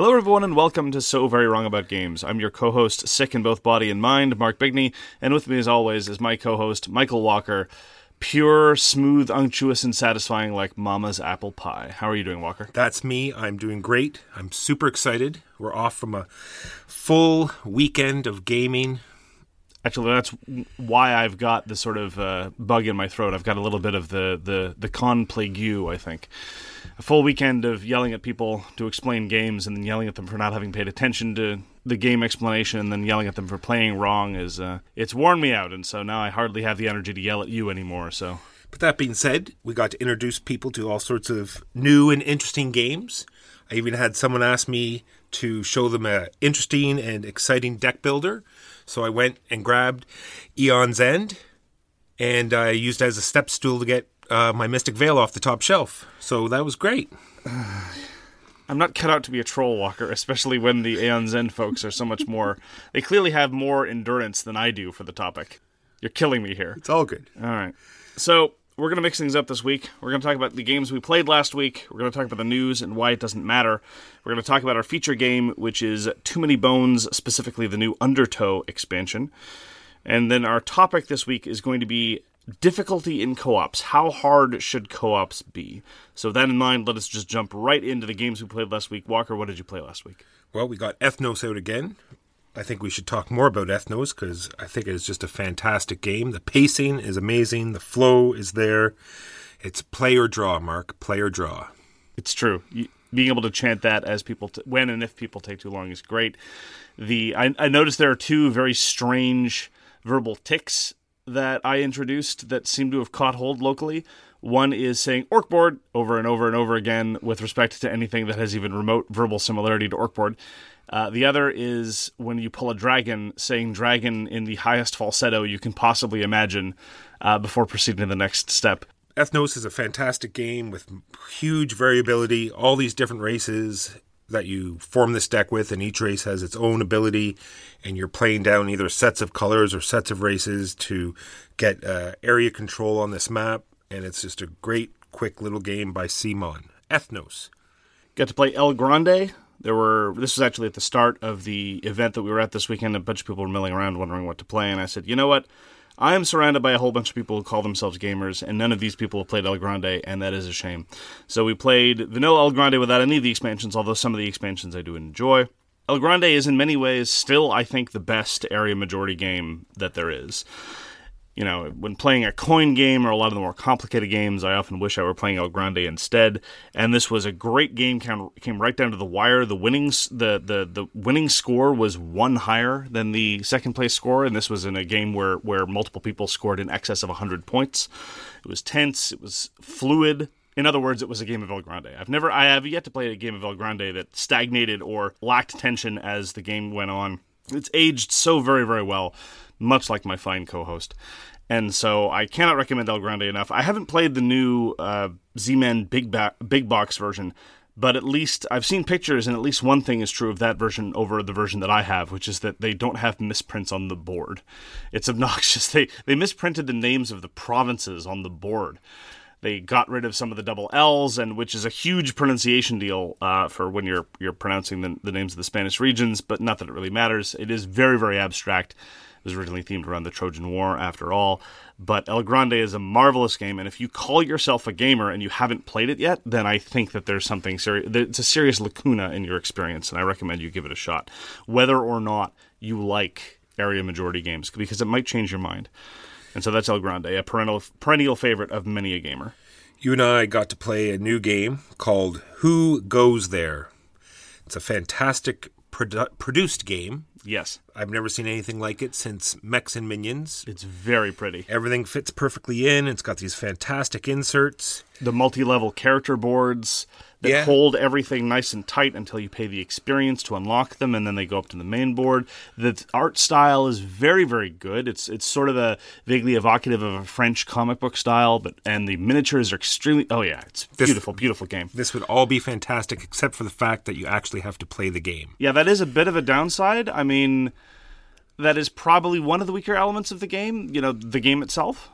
Hello, everyone, and welcome to So Very Wrong About Games. I'm your co host, sick in both body and mind, Mark Bigney, and with me, as always, is my co host, Michael Walker. Pure, smooth, unctuous, and satisfying like Mama's apple pie. How are you doing, Walker? That's me. I'm doing great. I'm super excited. We're off from a full weekend of gaming. Actually, that's why I've got this sort of uh, bug in my throat. I've got a little bit of the, the, the con plague, I think. A full weekend of yelling at people to explain games and then yelling at them for not having paid attention to the game explanation and then yelling at them for playing wrong is uh, it's worn me out and so now I hardly have the energy to yell at you anymore so But that being said, we got to introduce people to all sorts of new and interesting games. I even had someone ask me to show them a interesting and exciting deck builder. So I went and grabbed Aeon's End and I used as a step stool to get uh, my Mystic Vale off the top shelf. So that was great. I'm not cut out to be a troll walker, especially when the Aeon's End folks are so much more. They clearly have more endurance than I do for the topic. You're killing me here. It's all good. All right. So we're going to mix things up this week. We're going to talk about the games we played last week. We're going to talk about the news and why it doesn't matter. We're going to talk about our feature game, which is Too Many Bones, specifically the new Undertow expansion. And then our topic this week is going to be difficulty in co ops. How hard should co ops be? So, with that in mind, let us just jump right into the games we played last week. Walker, what did you play last week? Well, we got Ethnos out again. I think we should talk more about Ethnos because I think it is just a fantastic game. The pacing is amazing. The flow is there. It's play or draw, Mark. Play or draw. It's true. You, being able to chant that as people, t- when and if people take too long is great. The I, I noticed there are two very strange verbal ticks that I introduced that seem to have caught hold locally. One is saying orcboard over and over and over again with respect to anything that has even remote verbal similarity to orcboard. Uh, the other is when you pull a dragon, saying dragon in the highest falsetto you can possibly imagine uh, before proceeding to the next step. Ethnos is a fantastic game with huge variability, all these different races that you form this deck with, and each race has its own ability, and you're playing down either sets of colors or sets of races to get uh, area control on this map, and it's just a great, quick little game by CMON. Ethnos. Got to play El Grande. There were this was actually at the start of the event that we were at this weekend. A bunch of people were milling around wondering what to play, and I said, you know what? I am surrounded by a whole bunch of people who call themselves gamers, and none of these people have played El Grande, and that is a shame. So we played vanilla El Grande without any of the expansions, although some of the expansions I do enjoy. El Grande is in many ways still, I think, the best area majority game that there is you know, when playing a coin game or a lot of the more complicated games, I often wish I were playing El Grande instead. And this was a great game. Came, right down to the wire. The winnings, the, the the winning score was one higher than the second place score, and this was in a game where where multiple people scored in excess of hundred points. It was tense. It was fluid. In other words, it was a game of El Grande. I've never, I have yet to play a game of El Grande that stagnated or lacked tension as the game went on. It's aged so very, very well, much like my fine co-host. And so I cannot recommend El Grande enough. I haven't played the new uh, Z-Man big, ba- big box version, but at least I've seen pictures, and at least one thing is true of that version over the version that I have, which is that they don't have misprints on the board. It's obnoxious. They they misprinted the names of the provinces on the board. They got rid of some of the double L's, and which is a huge pronunciation deal uh, for when you're you're pronouncing the, the names of the Spanish regions. But not that it really matters. It is very very abstract. Was originally themed around the Trojan War, after all. But El Grande is a marvelous game, and if you call yourself a gamer and you haven't played it yet, then I think that there's something serious. It's a serious lacuna in your experience, and I recommend you give it a shot, whether or not you like area majority games, because it might change your mind. And so that's El Grande, a perennial perennial favorite of many a gamer. You and I got to play a new game called Who Goes There. It's a fantastic produ- produced game. Yes, I've never seen anything like it since Mechs and Minions. it's very pretty. Everything fits perfectly in. It's got these fantastic inserts. The multi-level character boards that Yeah. hold everything nice and tight until you pay the experience to unlock them, and then they go up to the main board. The art style is very, very good. It's it's sort of a vaguely evocative of a French comic book style, but and the miniatures are extremely. Oh yeah, it's This- beautiful, beautiful game. This would all be fantastic except for the fact that you actually have to play the game. Yeah, that is a bit of a downside. I mean, that is probably one of the weaker elements of the game. You know, the game itself.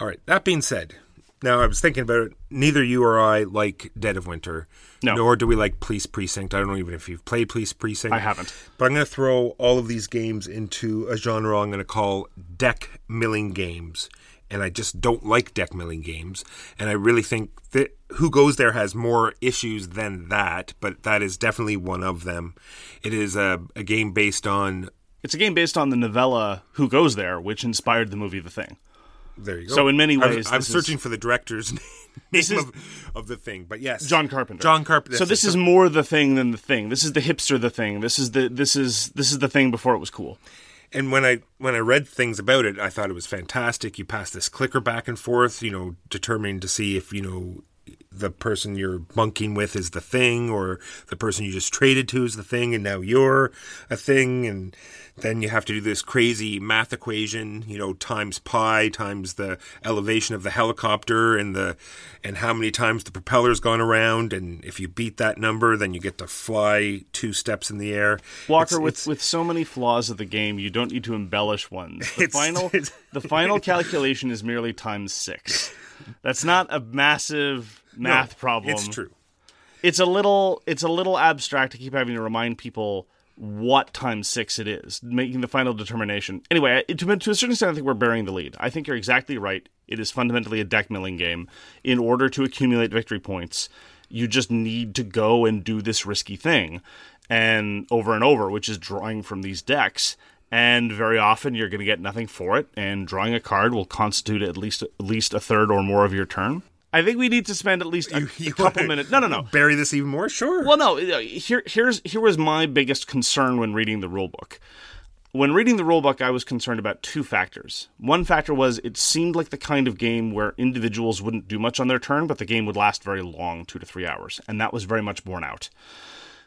All right, that being said, now I was thinking about it. Neither you or I like Dead of Winter. No. Nor do we like Police Precinct. I don't know even if you've played Police Precinct. I haven't. But I'm going to throw all of these games into a genre I'm going to call deck milling games. And I just don't like deck milling games. And I really think that Who Goes There has more issues than that, but that is definitely one of them. It is a, a game based on. It's a game based on the novella "Who Goes There," which inspired the movie The Thing. There you go. So in many ways, I'm, this is- searching for the director's name This is- of, of the thing, but yes, John Carpenter. John Carpenter. So this is more the thing than the thing. This is the hipster the thing. This is the this is this is the thing before it was cool. and when I when I read things about it, I thought it was fantastic. You pass this clicker back and forth, you know, determining to see if you know the person you're bunking with is the thing, or the person you just traded to is the thing, and now you're a thing, and then you have to do this crazy math equation, you know, times pi times the elevation of the helicopter and the and how many times the propeller's gone around, and if you beat that number, then you get to fly two steps in the air. Walker, It's- with it's- with so many flaws of the game, you don't need to embellish ones. The It's- final the final calculation is merely times six. That's not a massive no, math problem. It's true. It's a little it's a little abstract to keep having to remind people what times six it is, making the final determination. Anyway, to, to a certain extent, I think we're bearing the lead. I think you're exactly right. It is fundamentally a deck milling game. In order to accumulate victory points, you just need to go and do this risky thing, and over and over, which is drawing from these decks. And very often, you're going to get nothing for it, and drawing a card will constitute at least at least a third or more of your turn. I think we need to spend at least a, You a couple minutes. No, no, no. Bury this even more? Sure. Well, no. uh, Here, here's here was my biggest concern when reading the rulebook. When reading the rulebook, I was concerned about two factors. One factor was it seemed like the kind of game where individuals wouldn't do much on their turn, but the game would last very long, two to three hours, and that was very much borne out.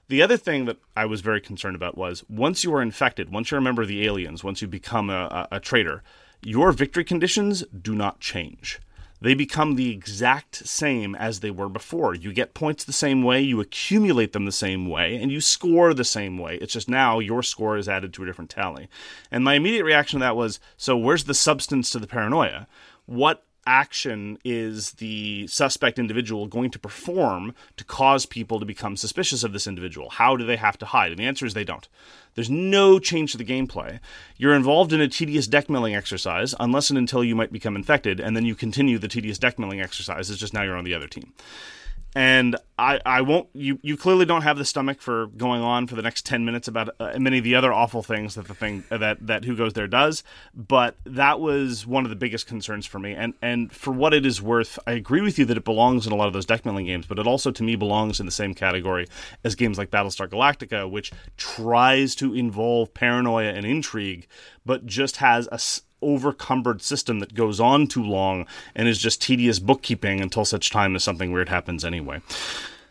The other thing that I was very concerned about was once you are infected, once you're a member of the aliens, once you become a, a, a traitor, your victory conditions do not change. They become the exact same as they were before. You get points the same way, you accumulate them the same way, and you score the same way. It's just now your score is added to a different tally. And my immediate reaction to that was so where's the substance to the paranoia? What action is the suspect individual going to perform to cause people to become suspicious of this individual? How do they have to hide? And the answer is they don't. There's no change to the gameplay. You're involved in a tedious deck milling exercise unless and until you might become infected, and then you continue the tedious deck milling exercise. It's just now you're on the other team and I, I won't you, you clearly don't have the stomach for going on for the next 10 minutes about uh, many of the other awful things that the thing that that who goes there does. But that was one of the biggest concerns for me. And and for what it is worth I agree with you that it belongs in a lot of those deck milling games but it also to me belongs in the same category as games like Battlestar Galactica which tries to involve paranoia and intrigue but just has a overcumbered system that goes on too long and is just tedious bookkeeping until such time as something weird happens anyway.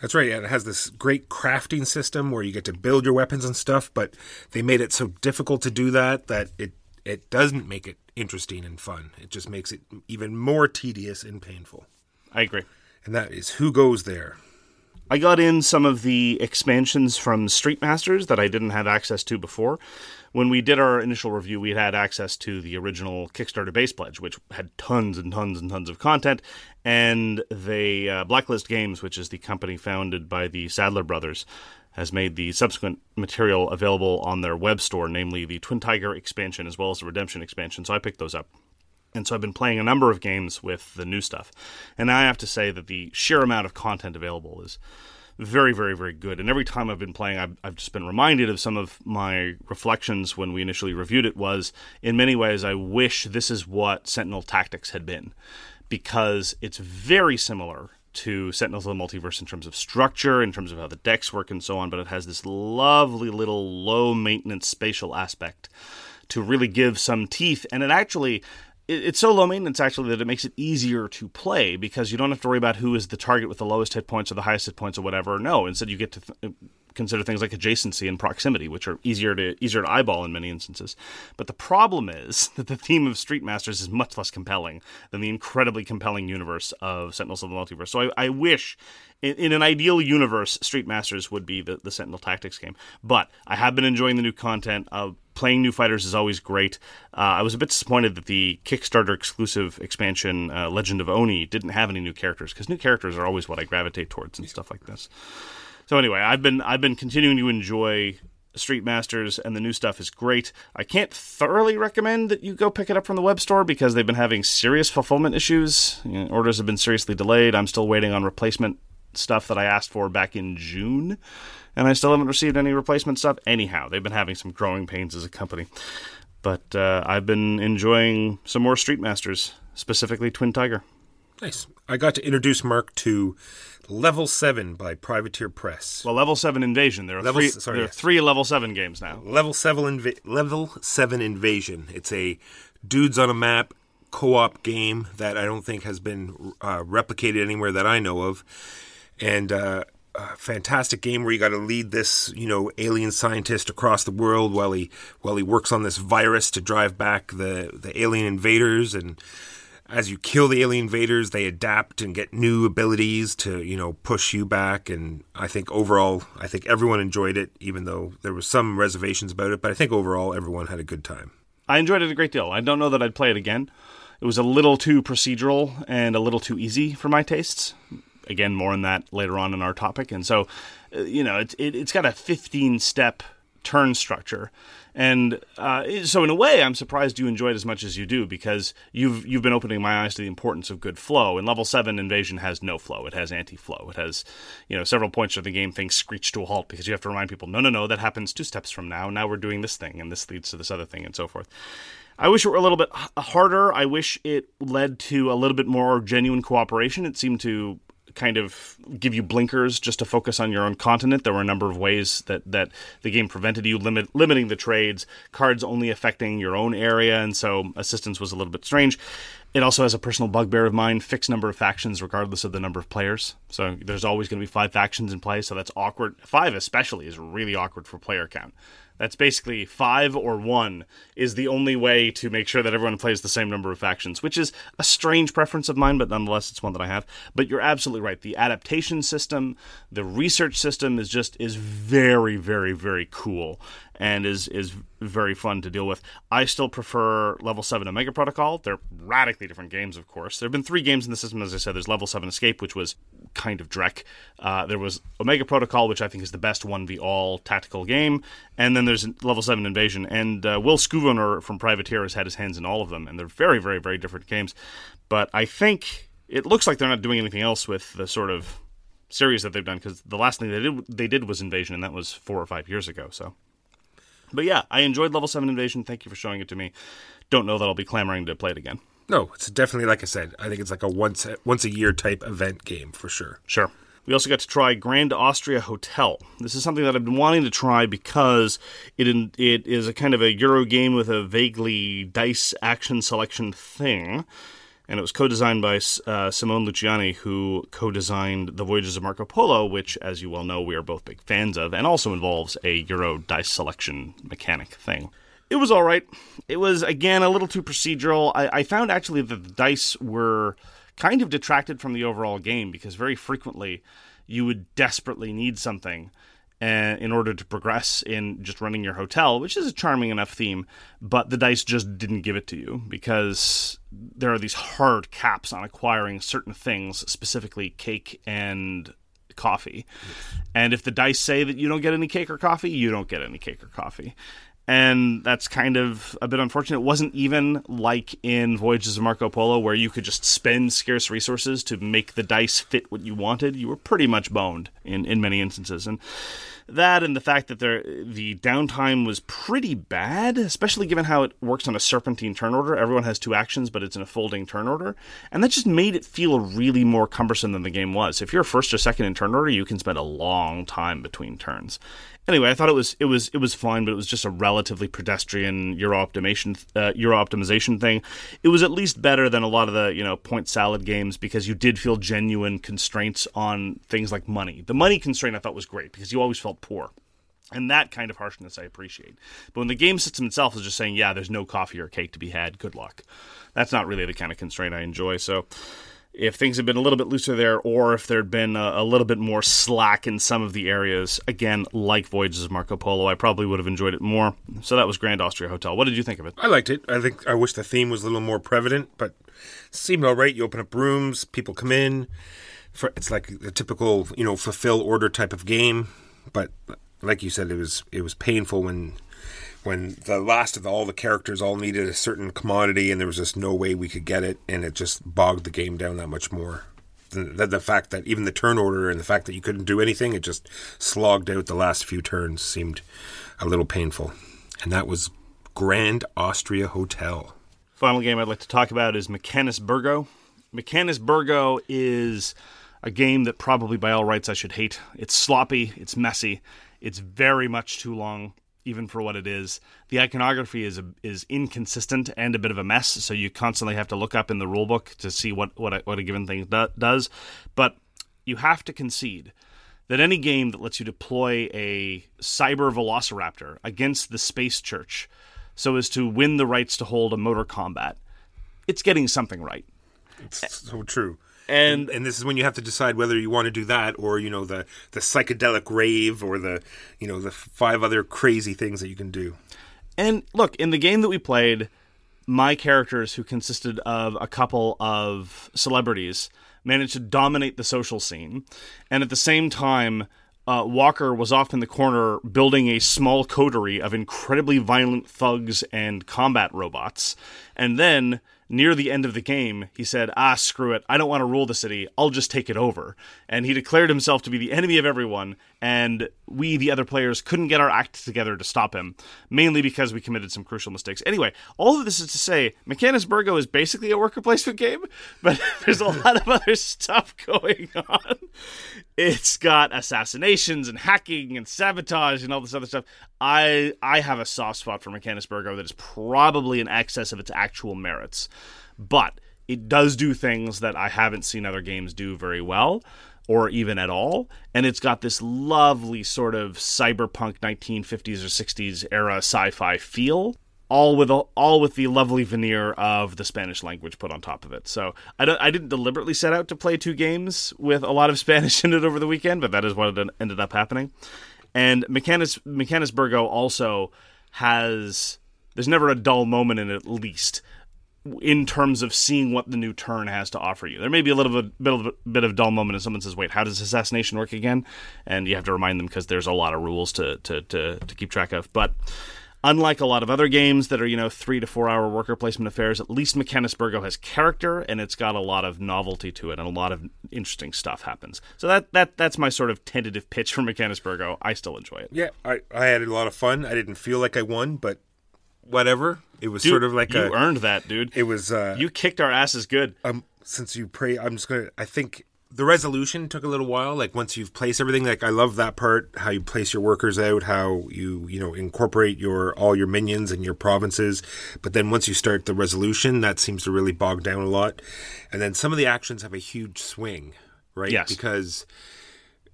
That's right. And it has this great crafting system where you get to build your weapons and stuff, but they made it so difficult to do that that it it doesn't make it interesting and fun. It just makes it even more tedious and painful. I agree. And that is who goes there. I got in some of the expansions from Street Masters that I didn't have access to before. When we did our initial review, we had access to the original Kickstarter base pledge, which had tons and tons and tons of content, and they uh, Blacklist Games, which is the company founded by the Sadler brothers, has made the subsequent material available on their web store, namely the Twin Tiger expansion as well as the Redemption expansion. So I picked those up. And so I've been playing a number of games with the new stuff. And I have to say that the sheer amount of content available is very, very, very good. And every time I've been playing, I've, I've just been reminded of some of my reflections when we initially reviewed it. Was in many ways, I wish this is what Sentinel Tactics had been, because it's very similar to Sentinels of the Multiverse in terms of structure, in terms of how the decks work, and so on. But it has this lovely little low maintenance spatial aspect to really give some teeth, and it actually it's so low maintenance actually that it makes it easier to play because you don't have to worry about who is the target with the lowest hit points or the highest hit points or whatever. No, instead you get to th- consider things like adjacency and proximity, which are easier to easier to eyeball in many instances. But the problem is that the theme of Street Masters is much less compelling than the incredibly compelling universe of Sentinels of the Multiverse. So I, I wish, in, in an ideal universe, Street Masters would be the, the Sentinel Tactics game. But I have been enjoying the new content. Uh, playing new fighters is always great. Uh, I was a bit disappointed that the Kickstarter exclusive expansion, uh, Legend of Oni, didn't have any new characters because new characters are always what I gravitate towards and stuff like this. So anyway, I've been I've been continuing to enjoy Street Masters, and the new stuff is great. I can't thoroughly recommend that you go pick it up from the web store because they've been having serious fulfillment issues. You know, orders have been seriously delayed. I'm still waiting on replacement stuff that I asked for back in June, and I still haven't received any replacement stuff. Anyhow, they've been having some growing pains as a company. But uh, I've been enjoying some more Street Masters, specifically Twin Tiger. Nice. I got to introduce Mark to Level 7 by Privateer Press. Well, level seven invasion. There are Level three. sorry, there are three level seven games now. Level 7 inv- Level 7 Invasion. It's a dudes on a map co-op game that I don't think has been uh, replicated anywhere that I know of. And uh, a fantastic game where you got to lead this, you know, alien scientist across the world while he while he works on this virus to drive back the the alien invaders and as you kill the alien invaders, they adapt and get new abilities to, you know, push you back. And I think overall, I think everyone enjoyed it, even though there was some reservations about it. But I think overall, everyone had a good time. I enjoyed it a great deal. I don't know that I'd play it again. It was a little too procedural and a little too easy for my tastes. Again, more on that later on in our topic. And so, uh, you know, it, it, it's got a 15 step turn structure. And uh, so, in a way, I'm surprised you enjoy it as much as you do because you've you've been opening my eyes to the importance of good flow. And level seven invasion has no flow; it has anti-flow. It has, you know, several points of the game things screech to a halt because you have to remind people, no, no, no, that happens two steps from now. Now we're doing this thing, and this leads to this other thing, and so forth. I wish it were a little bit harder. I wish it led to a little bit more genuine cooperation. It seemed to kind of give you blinkers just to focus on your own continent. There were a number of ways that, that the game prevented you, limit, limiting the trades, cards only affecting your own area, and so assistance was a little bit strange. It also has a personal bugbear of mine, fixed number of factions regardless of the number of players. So there's always going to be five factions in play, so that's awkward. Five especially is really awkward for player count. That's basically five or one is the only way to make sure that everyone plays the same number of factions, which is a strange preference of mine, but nonetheless it's one that I have. But you're absolutely right. The adaptation system, the research system is just is very, very, very cool and is is very fun to deal with. I still prefer level seven Omega Protocol. They're radically different games, of course. There have been three games in the system, as I said. There's level seven Escape, which was kind of Drek. Uh, there was Omega Protocol, which I think is the best one v all tactical game, and then there's level seven Invasion. And uh, Will Scuvoner from Privateer has had his hands in all of them, and they're very, very, very different games. But I think it looks like they're not doing anything else with the sort of series that they've done because the last thing they did they did was Invasion, and that was four or five years ago. So. But yeah, I enjoyed Level 7 Invasion. Thank you for showing it to me. Don't know that I'll be clamoring to play it again. No, it's definitely like I said. I think it's like a once once a year type event game for sure. Sure. We also got to try Grand Austria Hotel. This is something that I've been wanting to try because it in, it is a kind of a Euro game with a vaguely dice action selection thing. And it was co-designed by uh, Simone Luciani, who co-designed The Voyages of Marco Polo, which, as you well know, we are both big fans of, and also involves a Euro dice selection mechanic thing. It was all right. It was again a little too procedural. I, I found actually that the dice were kind of detracted from the overall game because very frequently you would desperately need something uh, in order to progress in just running your hotel, which is a charming enough theme, but the dice just didn't give it to you because there are these hard caps on acquiring certain things, specifically cake and coffee. And if the dice say that you don't get any cake or coffee, you don't get any cake or coffee. And that's kind of a bit unfortunate. It wasn't even like in Voyages of Marco Polo, where you could just spend scarce resources to make the dice fit what you wanted. You were pretty much boned in, in many instances. And that and the fact that there the downtime was pretty bad, especially given how it works on a serpentine turn order. Everyone has two actions, but it's in a folding turn order, and that just made it feel really more cumbersome than the game was. If you're first or second in turn order, you can spend a long time between turns. Anyway, I thought it was it was it was fine, but it was just a relatively pedestrian Euro optimization uh, Euro optimization thing. It was at least better than a lot of the you know point salad games because you did feel genuine constraints on things like money. The money constraint I thought was great because you always felt poor. And that kind of harshness I appreciate. But when the game system itself is just saying, yeah, there's no coffee or cake to be had, good luck. That's not really the kind of constraint I enjoy. So if things had been a little bit looser there, or if there'd been a, a little bit more slack in some of the areas, again, like Voyages of Marco Polo, I probably would have enjoyed it more. So that was Grand Austria Hotel. What did you think of it? I liked it. I think I wish the theme was a little more prevalent, but seemed all right. You open up rooms, people come in. For, it's like a typical, you know, fulfill order type of game. But like you said, it was it was painful when when the last of all the characters all needed a certain commodity and there was just no way we could get it, and it just bogged the game down that much more. The, the, the fact that even the turn order and the fact that you couldn't do anything, it just slogged out the last few turns seemed a little painful. And that was Grand Austria Hotel. Final game I'd like to talk about is Mechanisburgo. Mechanis Burgo is a game that probably by all rights I should hate. It's sloppy, it's messy, it's very much too long, even for what it is. The iconography is is inconsistent and a bit of a mess, so you constantly have to look up in the rulebook to see what what a, what a given thing do, does. But you have to concede that any game that lets you deploy a cyber velociraptor against the space church so as to win the rights to hold a motor combat, it's getting something right. It's so true. And and this is when you have to decide whether you want to do that or you know the the psychedelic rave or the you know the five other crazy things that you can do. And look, in the game that we played, my characters, who consisted of a couple of celebrities, managed to dominate the social scene. And at the same time, uh, Walker was off in the corner building a small coterie of incredibly violent thugs and combat robots. And then, near the end of the game, he said, Ah, screw it. I don't want to rule the city. I'll just take it over. And he declared himself to be the enemy of everyone. And we, the other players, couldn't get our act together to stop him, mainly because we committed some crucial mistakes. Anyway, all of this is to say, Mechanisburgo is basically a worker placement game, but there's a lot of other stuff going on. It's got assassinations and hacking and sabotage and all this other stuff. I I have a soft spot for Mechanisburgo that is probably in excess of its actual merits, but it does do things that I haven't seen other games do very well or even at all. And it's got this lovely sort of cyberpunk 1950s or 60s era sci-fi feel. All with all with the lovely veneer of the Spanish language put on top of it. So I don't I didn't deliberately set out to play two games with a lot of Spanish in it over the weekend, but that is what ended up happening. And Mechanis Mechanisburgo also has there's never a dull moment in it at least in terms of seeing what the new turn has to offer you. There may be a little bit, of a bit of dull moment if someone says, "Wait, how does assassination work again?" And you have to remind them because there's a lot of rules to, to to to keep track of. But unlike a lot of other games that are you know three to four hour worker placement affairs, at least Mechanisburgo has character and it's got a lot of novelty to it and a lot of interesting stuff happens. So that that that's my sort of tentative pitch for Mechanisburgo. I still enjoy it. Yeah, I I had a lot of fun. I didn't feel like I won, but whatever. It was Dude, sort of like you a. earned that, dude. It was. Uh, you kicked our asses good. um since you pray i'm just gonna i think the resolution took a little while like once you've placed everything like i love that part how you place your workers out how you you know incorporate your all your minions and your provinces but then once you start the resolution that seems to really bog down a lot and then some of the actions have a huge swing right Yes. because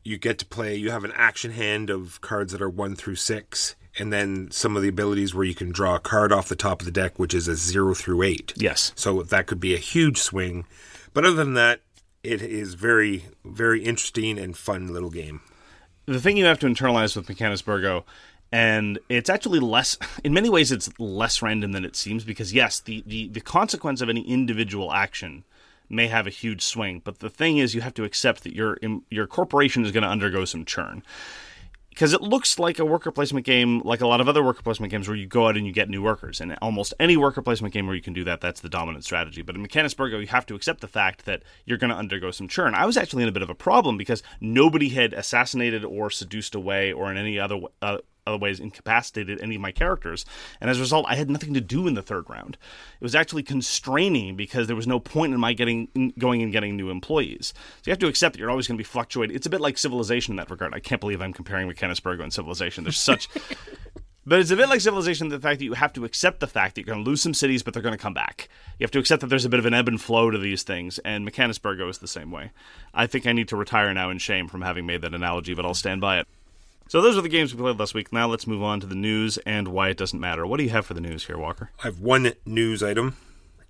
you get to play you have an action hand of cards that are one through six and then some of the abilities where you can draw a card off the top of the deck which is a zero through eight Yes. so that could be a huge swing. But other than that, it is very, very interesting and fun little game. the thing you have to internalize with Mechanisburgo, and it's actually less, in many ways, it's less random than it seems because, yes, the, the, the consequence of any individual action may have a huge swing, but the thing is, you have to accept that your your corporation is going to undergo some churn. Because it looks like a worker placement game, like a lot of other worker placement games, where you go out and you get new workers. And almost any worker placement game where you can do that, that's the dominant strategy. But in Mechanisburgo, you have to accept the fact that you're going to undergo some churn. I was actually in a bit of a problem because nobody had assassinated or seduced away or in any other uh, other ways incapacitated any of my characters. And as a result, I had nothing to do in the third round. It was actually constraining because there was no point in my getting in going and getting new employees. So you have to accept that you're always going to be fluctuating. It's a bit like Civilization in that regard. I can't believe I'm comparing Mechanisburgo and Civilization. There's such. But it's a bit like Civilization, the fact that you have to accept the fact that you're going to lose some cities, but they're going to come back. You have to accept that there's a bit of an ebb and flow to these things, and Mechanisburgo is the same way. I think I need to retire now in shame from having made that analogy, but I'll stand by it. So those are the games we played last week. Now let's move on to the news and why it doesn't matter. What do you have for the news here, Walker? I have one news item,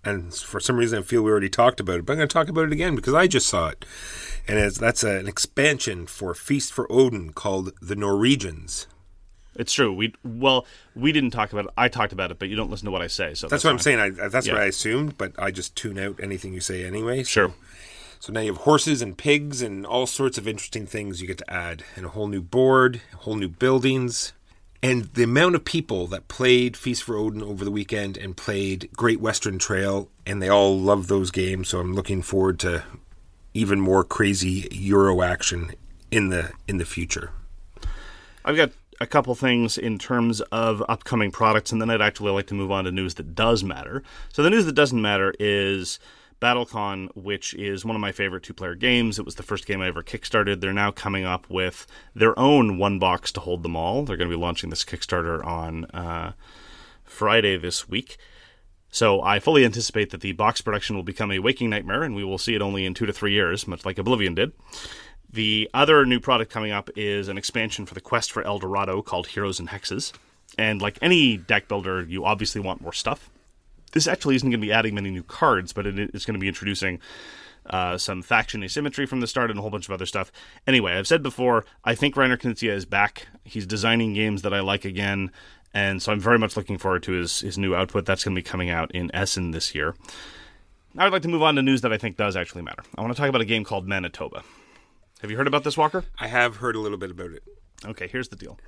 and for some reason I feel we already talked about it, but I'm going to talk about it again because I just saw it. And it's, that's an expansion for Feast for Odin called The Norwegians. It's true. We well, we didn't talk about it. I talked about it, but you don't listen to what I say. So That's what I'm saying. I, that's what I assumed, but I just tune out anything you say anyway. So, Sure. So now you have horses and pigs and all sorts of interesting things you get to add, and a whole new board, whole new buildings. And the amount of people that played Feast for Odin over the weekend and played Great Western Trail, and they all love those games. So I'm looking forward to even more crazy Euro action in the in the future. I've got a couple things in terms of upcoming products, and then I'd actually like to move on to news that does matter. So the news that doesn't matter is BattleCon, which is one of my favorite two-player games. It was the first game I ever kickstarted. They're now coming up with their own one box to hold them all. They're going to be launching this Kickstarter on uh, Friday this week. So I fully anticipate that the box production will become a waking nightmare, and we will see it only in two to three years, much like Oblivion did. The other new product coming up is an expansion for the quest for El Dorado called Heroes and Hexes. And like any deck builder, you obviously want more stuff. This actually isn't going to be adding many new cards, but it is going to be introducing uh, some faction asymmetry from the start and a whole bunch of other stuff. Anyway, I've said before, I think Reiner Knizia is back. He's designing games that I like again, and so I'm very much looking forward to his, his new output. That's going to be coming out in Essen this year. Now I'd like to move on to news that I think does actually matter. I want to talk about a game called Manitoba. Have you heard about this, Walker? I have heard a little bit about it. Okay, here's the deal.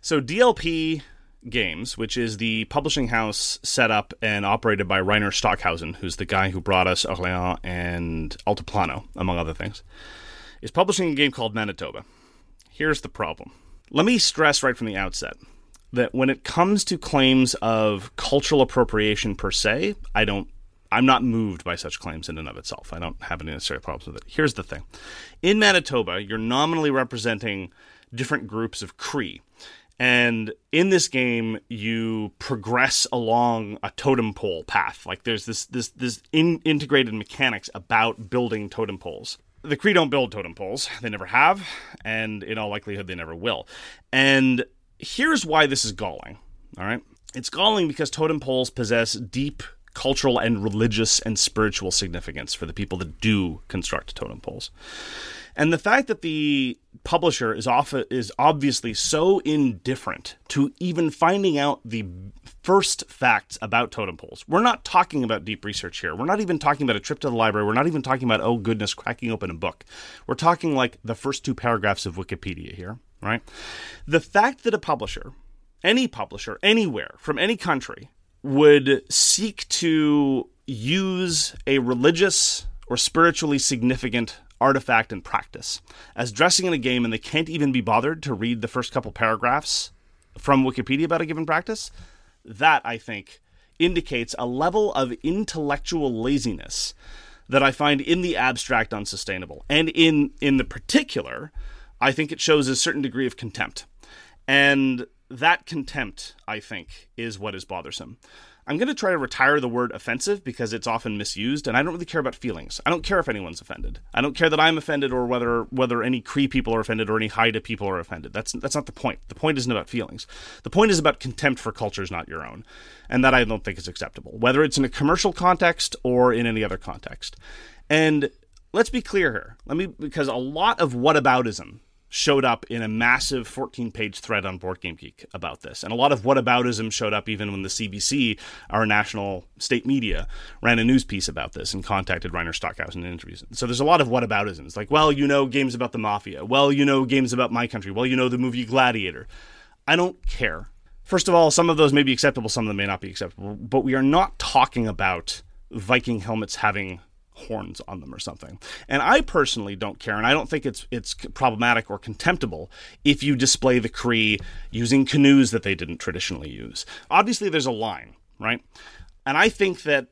So DLP Games, which is the publishing house set up and operated by Reiner Stockhausen, who's the guy who brought us Orléans and Altiplano, among other things, is publishing a game called Manitoba. Here's the problem. Let me stress right from the outset that when it comes to claims of cultural appropriation per se, I don't I'm not moved by such claims in and of itself. I don't have any necessary problems with it. Here's the thing. In Manitoba, you're nominally representing different groups of Cree. And in this game, you progress along a totem pole path. Like there's this this this in, integrated mechanics about building totem poles. The Cree don't build totem poles; they never have, and in all likelihood, they never will. And here's why this is galling. All right, it's galling because totem poles possess deep cultural and religious and spiritual significance for the people that do construct totem poles. And the fact that the publisher is off is obviously so indifferent to even finding out the first facts about totem poles. We're not talking about deep research here. We're not even talking about a trip to the library. We're not even talking about oh goodness cracking open a book. We're talking like the first two paragraphs of Wikipedia here, right? The fact that a publisher, any publisher anywhere from any country would seek to use a religious or spiritually significant artifact and practice as dressing in a game and they can't even be bothered to read the first couple paragraphs from Wikipedia about a given practice, that I think indicates a level of intellectual laziness that I find in the abstract unsustainable. And in in the particular, I think it shows a certain degree of contempt. And that contempt, I think, is what is bothersome. I'm going to try to retire the word offensive because it's often misused, and I don't really care about feelings. I don't care if anyone's offended. I don't care that I'm offended or whether whether any Cree people are offended or any Haida people are offended. That's that's not the point. The point isn't about feelings. The point is about contempt for cultures not your own, and that I don't think is acceptable, whether it's in a commercial context or in any other context. And let's be clear here. Let me because a lot of whataboutism showed up in a massive 14 page thread on Board Game Geek about this. And a lot of whataboutism showed up even when the CBC, our national state media, ran a news piece about this and contacted Reiner Stockhausen in interviews. So there's a lot of whataboutisms. Like, well, you know games about the mafia. Well, you know games about my country. Well, you know the movie Gladiator. I don't care. First of all, some of those may be acceptable, some of them may not be acceptable. But we are not talking about Viking helmets having horns on them or something. And I personally don't care, and I don't think it's it's problematic or contemptible if you display the Cree using canoes that they didn't traditionally use. Obviously, there's a line, right? And I think that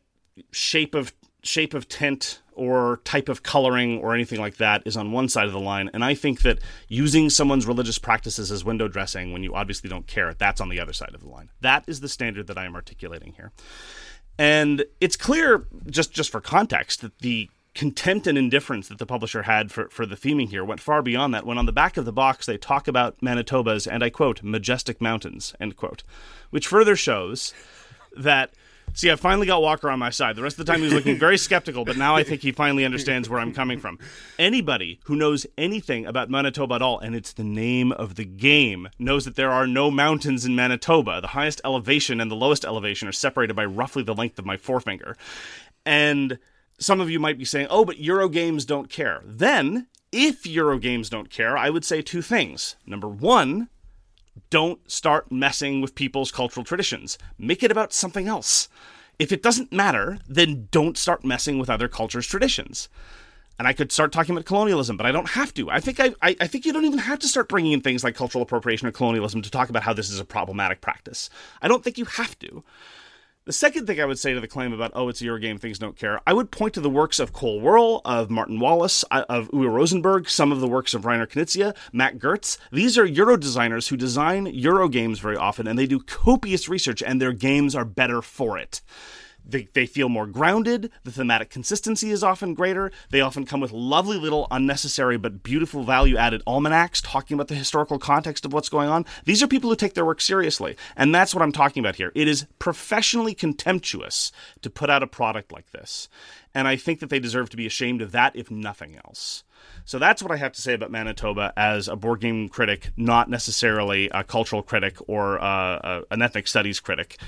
shape of shape of tint or type of coloring or anything like that is on one side of the line and i think that using someone's religious practices as window dressing when you obviously don't care that's on the other side of the line that is the standard that i am articulating here and it's clear, just just for context, that the contempt and indifference that the publisher had for, for the theming here went far beyond that when on the back of the box they talk about Manitoba's, and I quote, majestic mountains, end quote, which further shows that. See, I finally got Walker on my side. The rest of the time he was looking very skeptical, but now I think he finally understands where I'm coming from. Anybody who knows anything about Manitoba at all, and it's the name of the game, knows that there are no mountains in Manitoba. The highest elevation and the lowest elevation are separated by roughly the length of my forefinger. And some of you might be saying, oh, but Eurogames don't care. Then, if Eurogames don't care, I would say two things. Number one, don't start messing with people's cultural traditions. Make it about something else. If it doesn't matter, then don't start messing with other cultures' traditions. And I could start talking about colonialism, but I don't have to. I think I, I, I think you don't even have to start bringing in things like cultural appropriation or colonialism to talk about how this is a problematic practice. I don't think you have to. The second thing I would say to the claim about, oh, it's a Eurogame, things don't care, I would point to the works of Cole Wehrle, of Martin Wallace, uh, of Uwe Rosenberg, some of the works of Reiner Knizia, Mac Gerdts. These are Euro designers who design Euro games very often, and they do copious research, and their games are better for it. They, they feel more grounded. The thematic consistency is often greater. They often come with lovely little unnecessary but beautiful value added almanacs talking about the historical context of what's going on. These are people who take their work seriously. And that's what I'm talking about here. It is professionally contemptuous to put out a product like this. And I think that they deserve to be ashamed of that, if nothing else. So that's what I have to say about Manitoba as a board game critic, not necessarily a cultural critic or uh, an ethnic studies critic.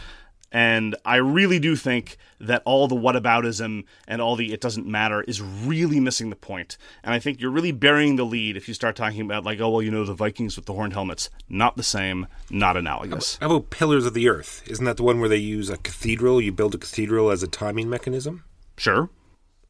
And I really do think that all the whataboutism and all the it doesn't matter is really missing the point. And I think you're really burying the lead if you start talking about, like, oh, well, you know, the Vikings with the horned helmets. Not the same, not analogous. How about Pillars of the Earth? Isn't that the one where they use a cathedral? You build a cathedral as a timing mechanism? Sure.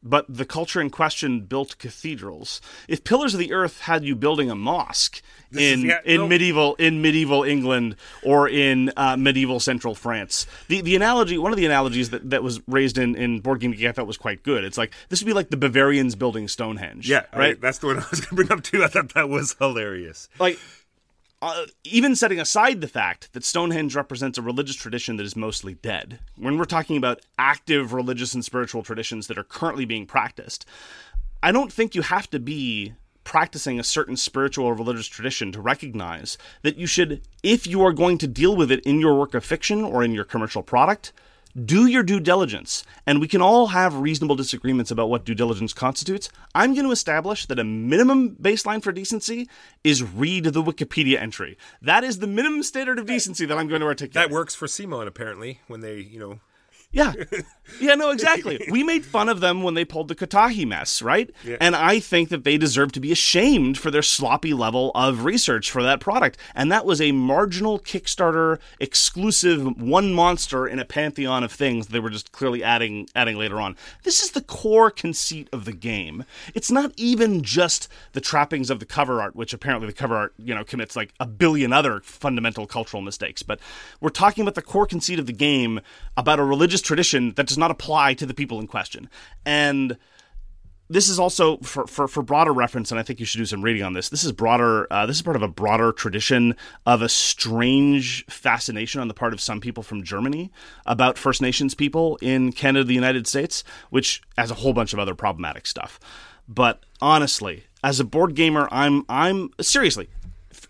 But the culture in question built cathedrals. If Pillars of the Earth had you building a mosque in yeah, in no. medieval in medieval England or in uh, medieval central France, the the analogy one of the analogies that, that was raised in in Board Game Geek I thought was quite good. It's like this would be like the Bavarians building Stonehenge. Yeah, right. right. That's the one I was going to bring up too. I thought that was hilarious. like uh, even setting aside the fact that Stonehenge represents a religious tradition that is mostly dead, when we're talking about active religious and spiritual traditions that are currently being practiced, I don't think you have to be practicing a certain spiritual or religious tradition to recognize that you should, if you are going to deal with it in your work of fiction or in your commercial product, do your due diligence. And we can all have reasonable disagreements about what due diligence constitutes. I'm going to establish that a minimum baseline for decency is read the Wikipedia entry. That is the minimum standard of decency that I'm going to articulate. That works for CMON apparently when they, you know, Yeah. Yeah, no, exactly. We made fun of them when they pulled the Katahi mess, right? And I think that they deserve to be ashamed for their sloppy level of research for that product. And that was a marginal Kickstarter exclusive one monster in a pantheon of things they were just clearly adding adding later on. This is the core conceit of the game. It's not even just the trappings of the cover art, which apparently the cover art, you know, commits like a billion other fundamental cultural mistakes, but we're talking about the core conceit of the game about a religious tradition that does not apply to the people in question. And this is also for, for, for broader reference, and I think you should do some reading on this. This is broader. Uh, this is part of a broader tradition of a strange fascination on the part of some people from Germany about First Nations people in Canada, the United States, which has a whole bunch of other problematic stuff. But honestly, as a board gamer, I'm I'm seriously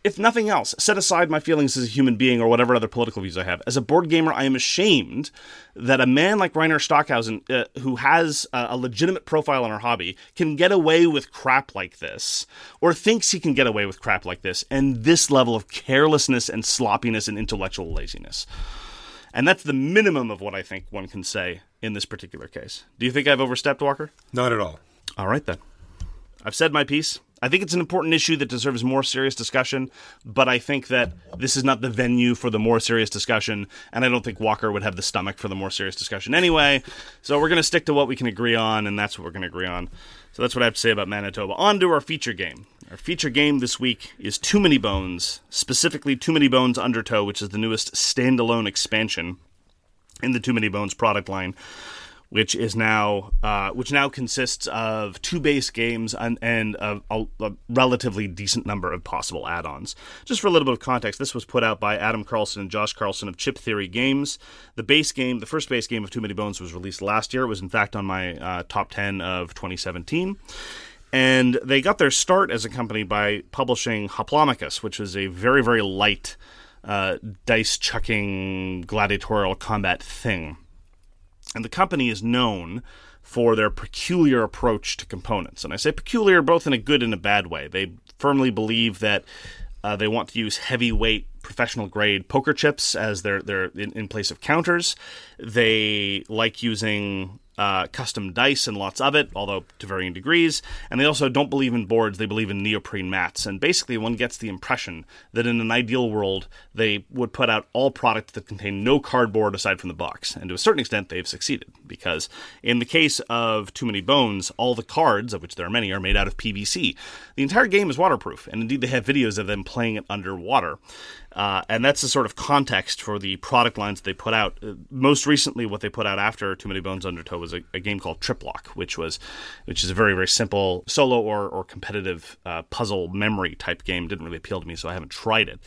if nothing else, set aside my feelings as a human being or whatever other political views I have. As a board gamer, I am ashamed that a man like Reiner Stockhausen, uh, who has a legitimate profile in our hobby, can get away with crap like this, or thinks he can get away with crap like this, and this level of carelessness and sloppiness and intellectual laziness. And that's the minimum of what I think one can say in this particular case. Do you think I've overstepped, Walker? Not at all. All right, then. I've said my piece. I think it's an important issue that deserves more serious discussion, but I think that this is not the venue for the more serious discussion, and I don't think Walker would have the stomach for the more serious discussion anyway. So we're going to stick to what we can agree on, and that's what we're going to agree on. So that's what I have to say about Manitoba. On to our feature game. Our feature game this week is Too Many Bones, specifically Too Many Bones Undertow, which is the newest standalone expansion in the Too Many Bones product line which is now uh, which now consists of two base games and, and a, a, relatively decent number of possible add-ons. Just for a little bit of context, this was put out by Adam Carlson and Josh Carlson of Chip Theory Games. The base game, the first base game of Too Many Bones, was released last year. It was in fact on my uh, top ten of 2017. And they got their start as a company by publishing Hoplomachus, which is a very, very light uh, dice chucking gladiatorial combat thing. And the company is known for their peculiar approach to components. And I say peculiar both in a good and a bad way. They firmly believe that uh, they want to use heavyweight, professional grade poker chips as their, their in, in place of counters. They like using uh, custom dice and lots of it, although to varying degrees. And they also don't believe in boards, they believe in neoprene mats. And basically, one gets the impression that in an ideal world, they would put out all products that contain no cardboard aside from the box. And to a certain extent, they've succeeded, because in the case of Too Many Bones, all the cards, of which there are many, are made out of PVC. The entire game is waterproof, and indeed, they have videos of them playing it underwater. Uh, and that's the sort of context for the product lines they put out. Uh, most recently, what they put out after Too Many Bones Undertow was a, a game called Triplock, which was, which is a very very simple solo or or competitive uh, puzzle memory type game. Didn't really appeal to me, so I haven't tried it.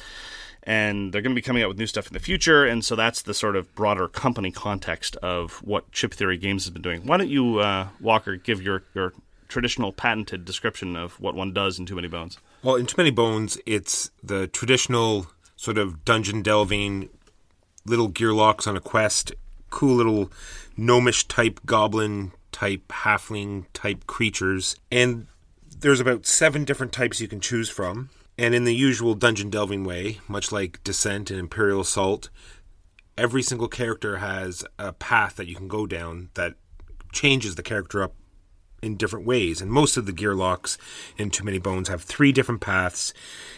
And they're going to be coming out with new stuff in the future, and so that's the sort of broader company context of what Chip Theory Games has been doing. Why don't you, uh, Walker, give your your traditional patented description of what one does in Too Many Bones? Well, in Too Many Bones, it's the traditional sort of dungeon delving, little gearlocs on a quest, cool little gnomish type goblin type halfling type creatures. And there's about seven different types you can choose from. And in the usual dungeon delving way, much like Descent and Imperial Assault, every single character has a path that you can go down that changes the character up in different ways. And most of the gearlocs in Too Many Bones have three different paths.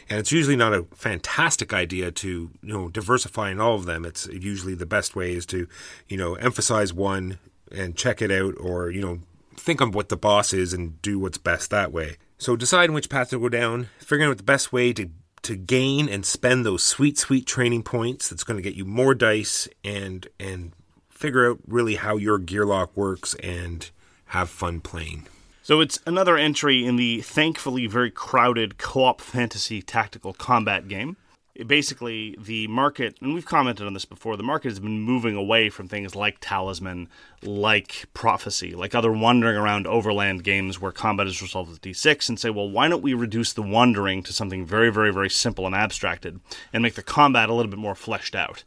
And it's usually not a fantastic idea to, you know, diversify in all of them. It's usually the best way is to, you know, emphasize one and check it out or, you know, think of what the boss is and do what's best that way. So deciding which path to go down, figuring out the best way to to gain and spend those sweet, sweet training points that's going to get you more dice and and figure out really how your gearloc works and have fun playing. So it's another entry in the thankfully very crowded co-op fantasy tactical combat game. It basically, the market, and we've commented on this before, the market has been moving away from things like Talisman, like Prophecy, like other wandering around overland games where combat is resolved with D6, and say, well, why don't we reduce the wandering to something very, very, very simple and abstracted, and make the combat a little bit more fleshed out?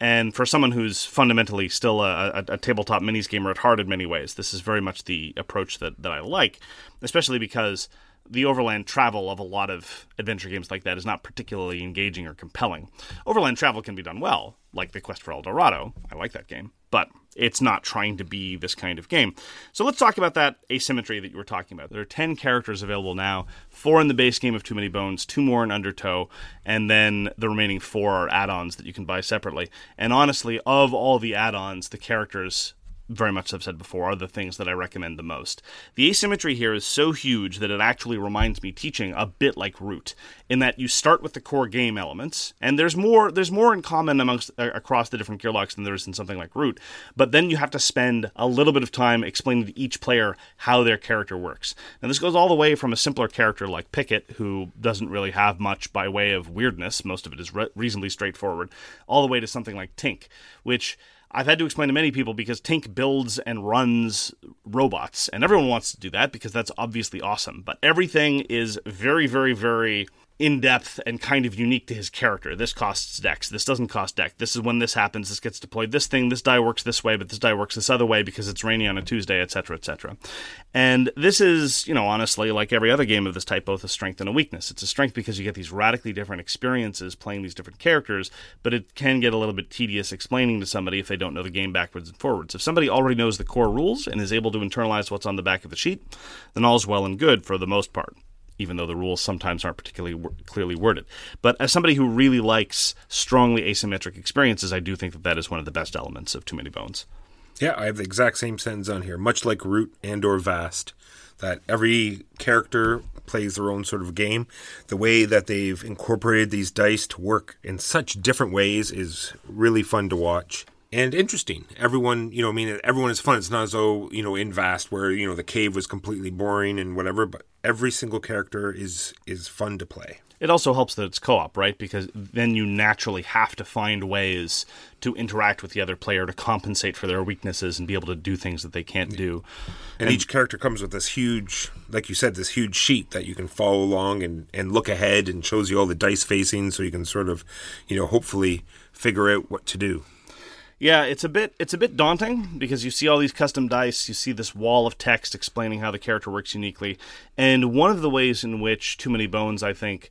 And for someone who's fundamentally still a, a, a, tabletop minis gamer at heart in many ways, this is very much the approach that, that I like, especially because the overland travel of a lot of adventure games like that is not particularly engaging or compelling. Overland travel can be done well, like The Quest for El Dorado. I like that game, but it's not trying to be this kind of game. So let's talk about that asymmetry that you were talking about. There are 10 characters available now, four in the base game of Too Many Bones, two more in Undertow, and then the remaining four are add ons that you can buy separately. And honestly, of all the add ons, the characters very much I've said before, are the things that I recommend the most. The asymmetry here is so huge that it actually reminds me teaching a bit like Root, in that you start with the core game elements, and there's more there's more in common amongst uh, across the different gearlocs than there is in something like Root. But then you have to spend a little bit of time explaining to each player how their character works. And this goes all the way from a simpler character like Picket, who doesn't really have much by way of weirdness, most of it is re- reasonably straightforward, all the way to something like Tink, which I've had to explain to many people because Tink builds and runs robots, and everyone wants to do that because that's obviously awesome. But everything is very, very, very in depth and kind of unique to his character. This costs dex. This doesn't cost dex. This is when this happens. This gets deployed. This thing, this die works this way, but this die works this other way because it's rainy on a Tuesday, etc., etc. And this is, you know, honestly, like every other game of this type, both a strength and a weakness. It's a strength because you get these radically different experiences playing these different characters, but it can get a little bit tedious explaining to somebody if they don't know the game backwards and forwards. If somebody already knows the core rules and is able to internalize what's on the back of the sheet, then all's well and good for the most part even though the rules sometimes aren't particularly w- clearly worded. But as somebody who really likes strongly asymmetric experiences, I do think that that is one of the best elements of Too Many Bones. Yeah, I have the exact same sentence on here, much like Root and or Vast, that every character plays their own sort of game. The way that they've incorporated these dice to work in such different ways is really fun to watch and interesting. Everyone, you know, I mean, everyone is fun. It's not as though, you know, in Vast where, you know, the cave was completely boring and whatever, but every single character is is fun to play. It also helps that it's co-op, right? Because then you naturally have to find ways to interact with the other player to compensate for their weaknesses and be able to do things that they can't do. And, each character comes with this huge, like you said, this huge sheet that you can follow along and, and look ahead and shows you all the dice facing so you can sort of, you know, hopefully figure out what to do. Yeah, it's a bit it's a bit daunting because you see all these custom dice, you see this wall of text explaining how the character works uniquely, and one of the ways in which Too Many Bones, I think,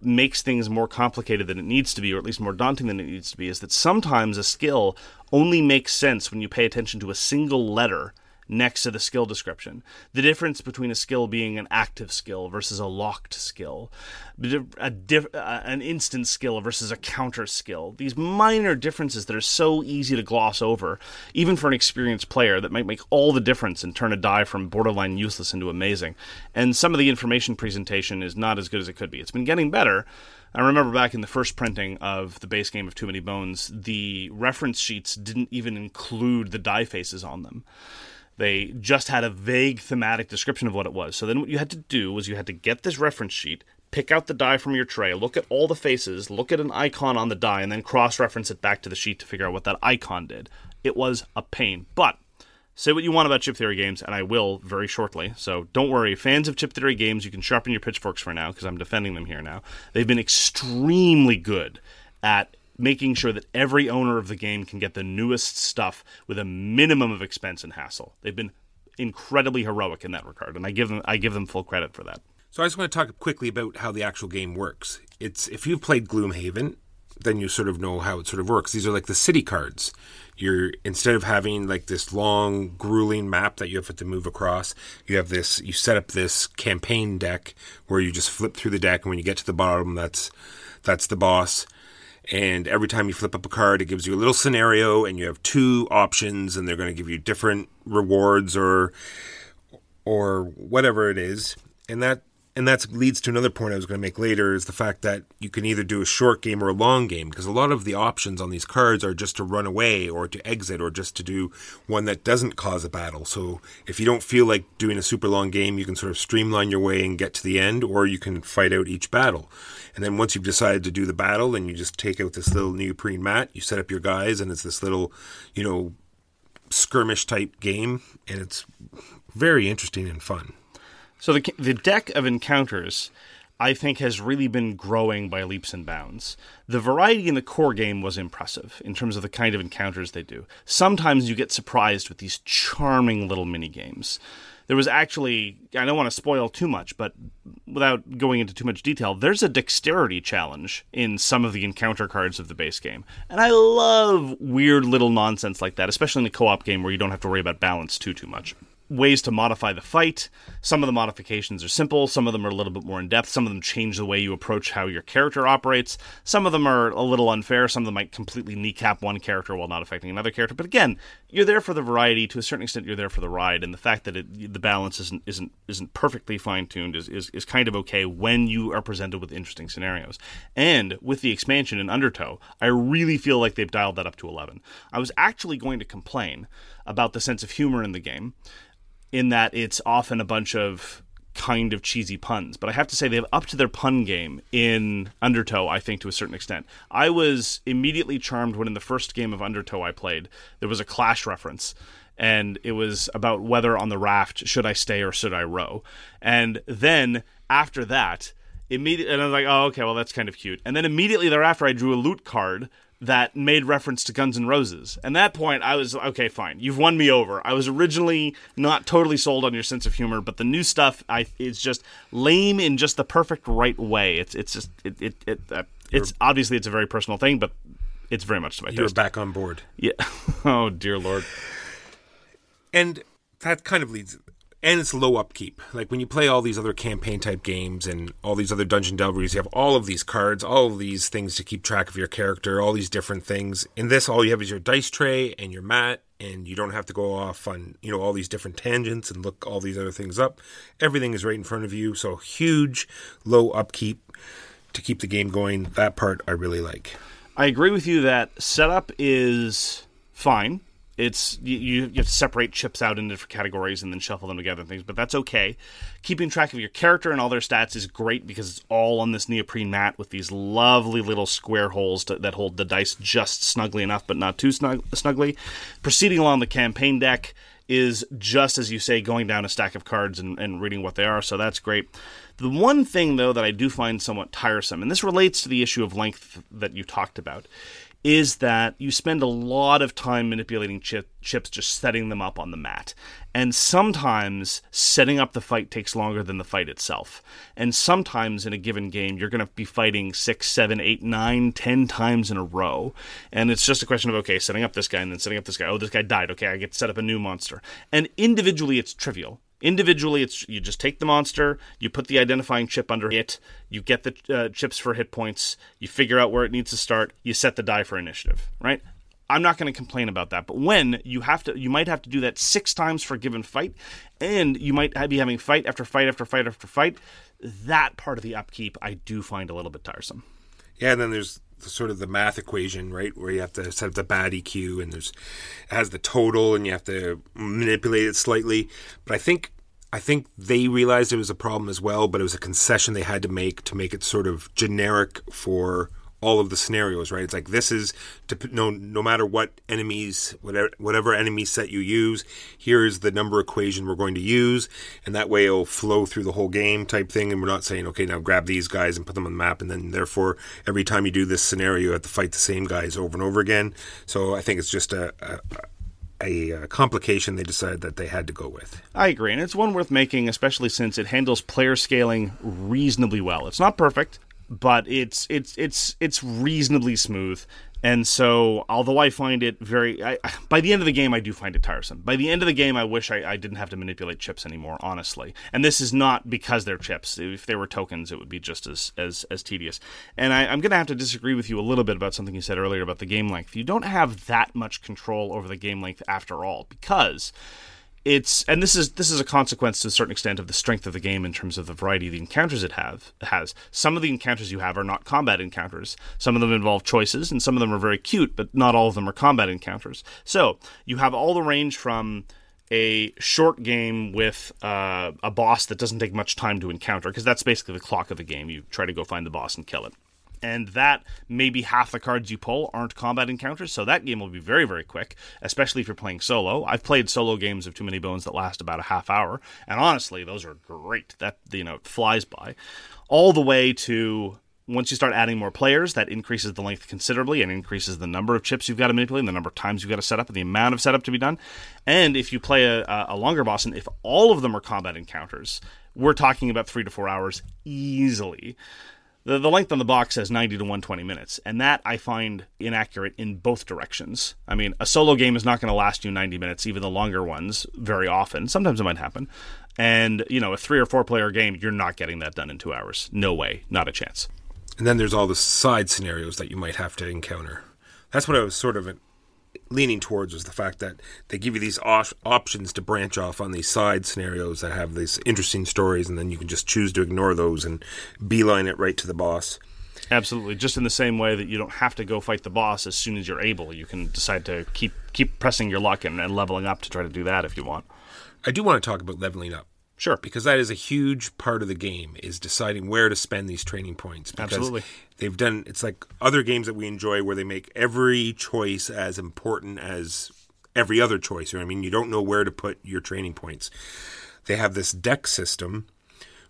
makes things more complicated than it needs to be, or at least more daunting than it needs to be, is that sometimes a skill only makes sense when you pay attention to a single letter next to the skill description. The difference between a skill being an active skill versus a locked skill, a diff, uh, an instant skill versus a counter skill. These minor differences that are so easy to gloss over, even for an experienced player, that might make all the difference and turn a die from borderline useless into amazing. And some of the information presentation is not as good as it could be. It's been getting better. I remember back in the first printing of the base game of Too Many Bones, the reference sheets didn't even include the die faces on them. They just had a vague thematic description of what it was. So then what you had to do was you had to get this reference sheet, pick out the die from your tray, look at all the faces, look at an icon on the die, and then cross reference it back to the sheet to figure out what that icon did. It was a pain. But say what you want about chip theory games, and I will very shortly. So don't worry, fans of chip theory games, you can sharpen your pitchforks for now because I'm defending them here now. They've been extremely good at making sure that every owner of the game can get the newest stuff with a minimum of expense and hassle. They've been incredibly heroic in that regard, and I give them I give them full credit for that. So I just want to talk quickly about how the actual game works. It's if you've played Gloomhaven, then you sort of know how it sort of works. These are like the city cards. You're instead of having like this long, grueling map that you have to move across, you have this. You set up this campaign deck where you just flip through the deck, and when you get to the bottom, that's that's the boss and every time you flip up a card, it gives you a little scenario, and you have two options, and they're going to give you different rewards or or whatever it is, and that and that leads to another point I was going to make later is the fact that you can either do a short game or a long game because a lot of the options on these cards are just to run away or to exit or just to do one that doesn't cause a battle. So if you don't feel like doing a super long game, you can sort of streamline your way and get to the end, or you can fight out each battle. And then once you've decided to do the battle, then you just take out this little neoprene mat, you set up your guys, and it's this little, you know, skirmish type game, and it's very interesting and fun. So the the deck of encounters, I think, has really been growing by leaps and bounds. The variety in the core game was impressive in terms of the kind of encounters they do. Sometimes you get surprised with these charming little mini games. There was actually, I don't want to spoil too much, but without going into too much detail, there's a dexterity challenge in some of the encounter cards of the base game. And I love weird little nonsense like that, especially in a co op game where you don't have to worry about balance too, too much ways to modify the fight. Some of the modifications are simple, some of them are a little bit more in depth, some of them change the way you approach how your character operates. Some of them are a little unfair, some of them might completely kneecap one character while not affecting another character. But again, you're there for the variety. To a certain extent, you're there for the ride, and the fact that it, the balance isn't isn't isn't perfectly fine tuned is, is is kind of okay when you are presented with interesting scenarios. And with the expansion in Undertow, I really feel like they've dialed that up to eleven. I was actually going to complain about the sense of humor in the game in that it's often a bunch of kind of cheesy puns. But I have to say they've upped their pun game in Undertow, I think, to a certain extent. I was immediately charmed when in the first game of Undertow I played, there was a Clash reference. And it was about whether on the raft should I stay or should I row. And then after that, Immediately, and I was like, oh, okay, well, that's kind of cute. And then immediately thereafter, I drew a loot card that made reference to Guns N' Roses. And that point, I was okay, fine. You've won me over. I was originally not totally sold on your sense of humor, but the new stuff, I is just lame in just the perfect right way. It's it's just it it, it uh, it's obviously it's a very personal thing, but it's very much to my You're taste. back on board. Yeah. Oh dear lord. and that kind of leads and it's low upkeep. Like when you play all these other campaign type games and all these other dungeon delvers you have all of these cards all of these things to keep track of your character all these different things. In this all you have is your dice tray and your mat and you don't have to go off on you know all these different tangents and look all these other things up. Everything is right in front of you so huge low upkeep to keep the game going. That part i really like. I agree with you that setup is fine. It's you, you have to separate chips out into different categories and then shuffle them together and things, but that's okay. Keeping track of your character and all their stats is great because it's all on this neoprene mat with these lovely little square holes to, that hold the dice just snugly enough, but not too snug, snugly. Proceeding along the campaign deck is just as you say, going down a stack of cards and, and reading what they are, so that's great. The one thing, though, that I do find somewhat tiresome, and this relates to the issue of length that you talked about, is that you spend a lot of time manipulating chip, chips, just setting them up on the mat. And sometimes setting up the fight takes longer than the fight itself. And sometimes in a given game, you're going to be fighting six, seven, eight, nine, ten times in a row. And it's just a question of, okay, setting up this guy and then setting up this guy. Oh, this guy died. Okay, I get to set up a new monster. And individually, it's trivial. Individually, it's you just take the monster, you put the identifying chip under it, you get the uh, chips for hit points, you figure out where it needs to start, you set the die for initiative, right? I'm not going to complain about that, but when you have to, you might have to do that six times for a given fight, and you might be having fight after fight after fight after fight. That part of the upkeep I do find a little bit tiresome. Yeah, and then there's the, sort of the math equation, right, where you have to set up the bad EQ, and there's it has the total, and you have to manipulate it slightly. But I think I think they realized it was a problem as well, but it was a concession they had to make to make it sort of generic for all of the scenarios, right? It's like this is to no no matter what enemies whatever whatever enemy set you use, here is the number equation we're going to use, and that way it'll flow through the whole game type thing. And we're not saying okay now grab these guys and put them on the map, and then therefore every time you do this scenario, you have to fight the same guys over and over again. So I think it's just a, a a, uh, complication they decided that they had to go with. I agree, and it's one worth making, especially since it handles player scaling reasonably well. It's not perfect, but it's it's it's it's reasonably smooth. And so, although I find it very, I, by the end of the game, I do find it tiresome. By the end of the game, I wish I, I didn't have to manipulate chips anymore. Honestly, and this is not because they're chips. If they were tokens, it would be just as as, as tedious. And I, I'm going to have to disagree with you a little bit about something you said earlier about the game length. You don't have that much control over the game length after all, because it's and this is this is a consequence to a certain extent of the strength of the game in terms of the variety of the encounters it have has. Some of the encounters you have are not combat encounters. Some of them involve choices, and some of them are very cute, but not all of them are combat encounters. So you have all the range from a short game with uh, a boss that doesn't take much time to encounter, because that's basically the clock of the game. You try to go find the boss and kill it and that maybe half the cards you pull aren't combat encounters, so that game will be very, very quick, especially if you're playing solo. I've played solo games of Too Many Bones that last about a half hour, and honestly, those are great. That you know flies by, all the way to once you start adding more players, that increases the length considerably and increases the number of chips you've got to manipulate, and the number of times you've got to set up, and the amount of setup to be done. And if you play a, a longer boss, and if all of them are combat encounters, we're talking about three to four hours easily. The, the length on the box says 90 to 120 minutes, and that I find inaccurate in both directions. I mean, a solo game is not going to last you 90 minutes, even the longer ones, very often. Sometimes it might happen. And, you know, a three or four player game, you're not getting that done in two hours. No way. Not a chance. And then there's all the side scenarios that you might have to encounter. That's what I was sort of leaning towards was the fact that they give you these op- options to branch off on these side scenarios that have these interesting stories, and then you can just choose to ignore those and beeline it right to the boss. Absolutely. Just in the same way that you don't have to go fight the boss as soon as you're able. You can decide to keep keep pressing your luck and, and leveling up to try to do that if you want. I do want to talk about leveling up. Sure. Because that is a huge part of the game is deciding where to spend these training points. Absolutely. They've done it's like other games that we enjoy where they make every choice as important as every other choice. I mean, you don't know where to put your training points. They have this deck system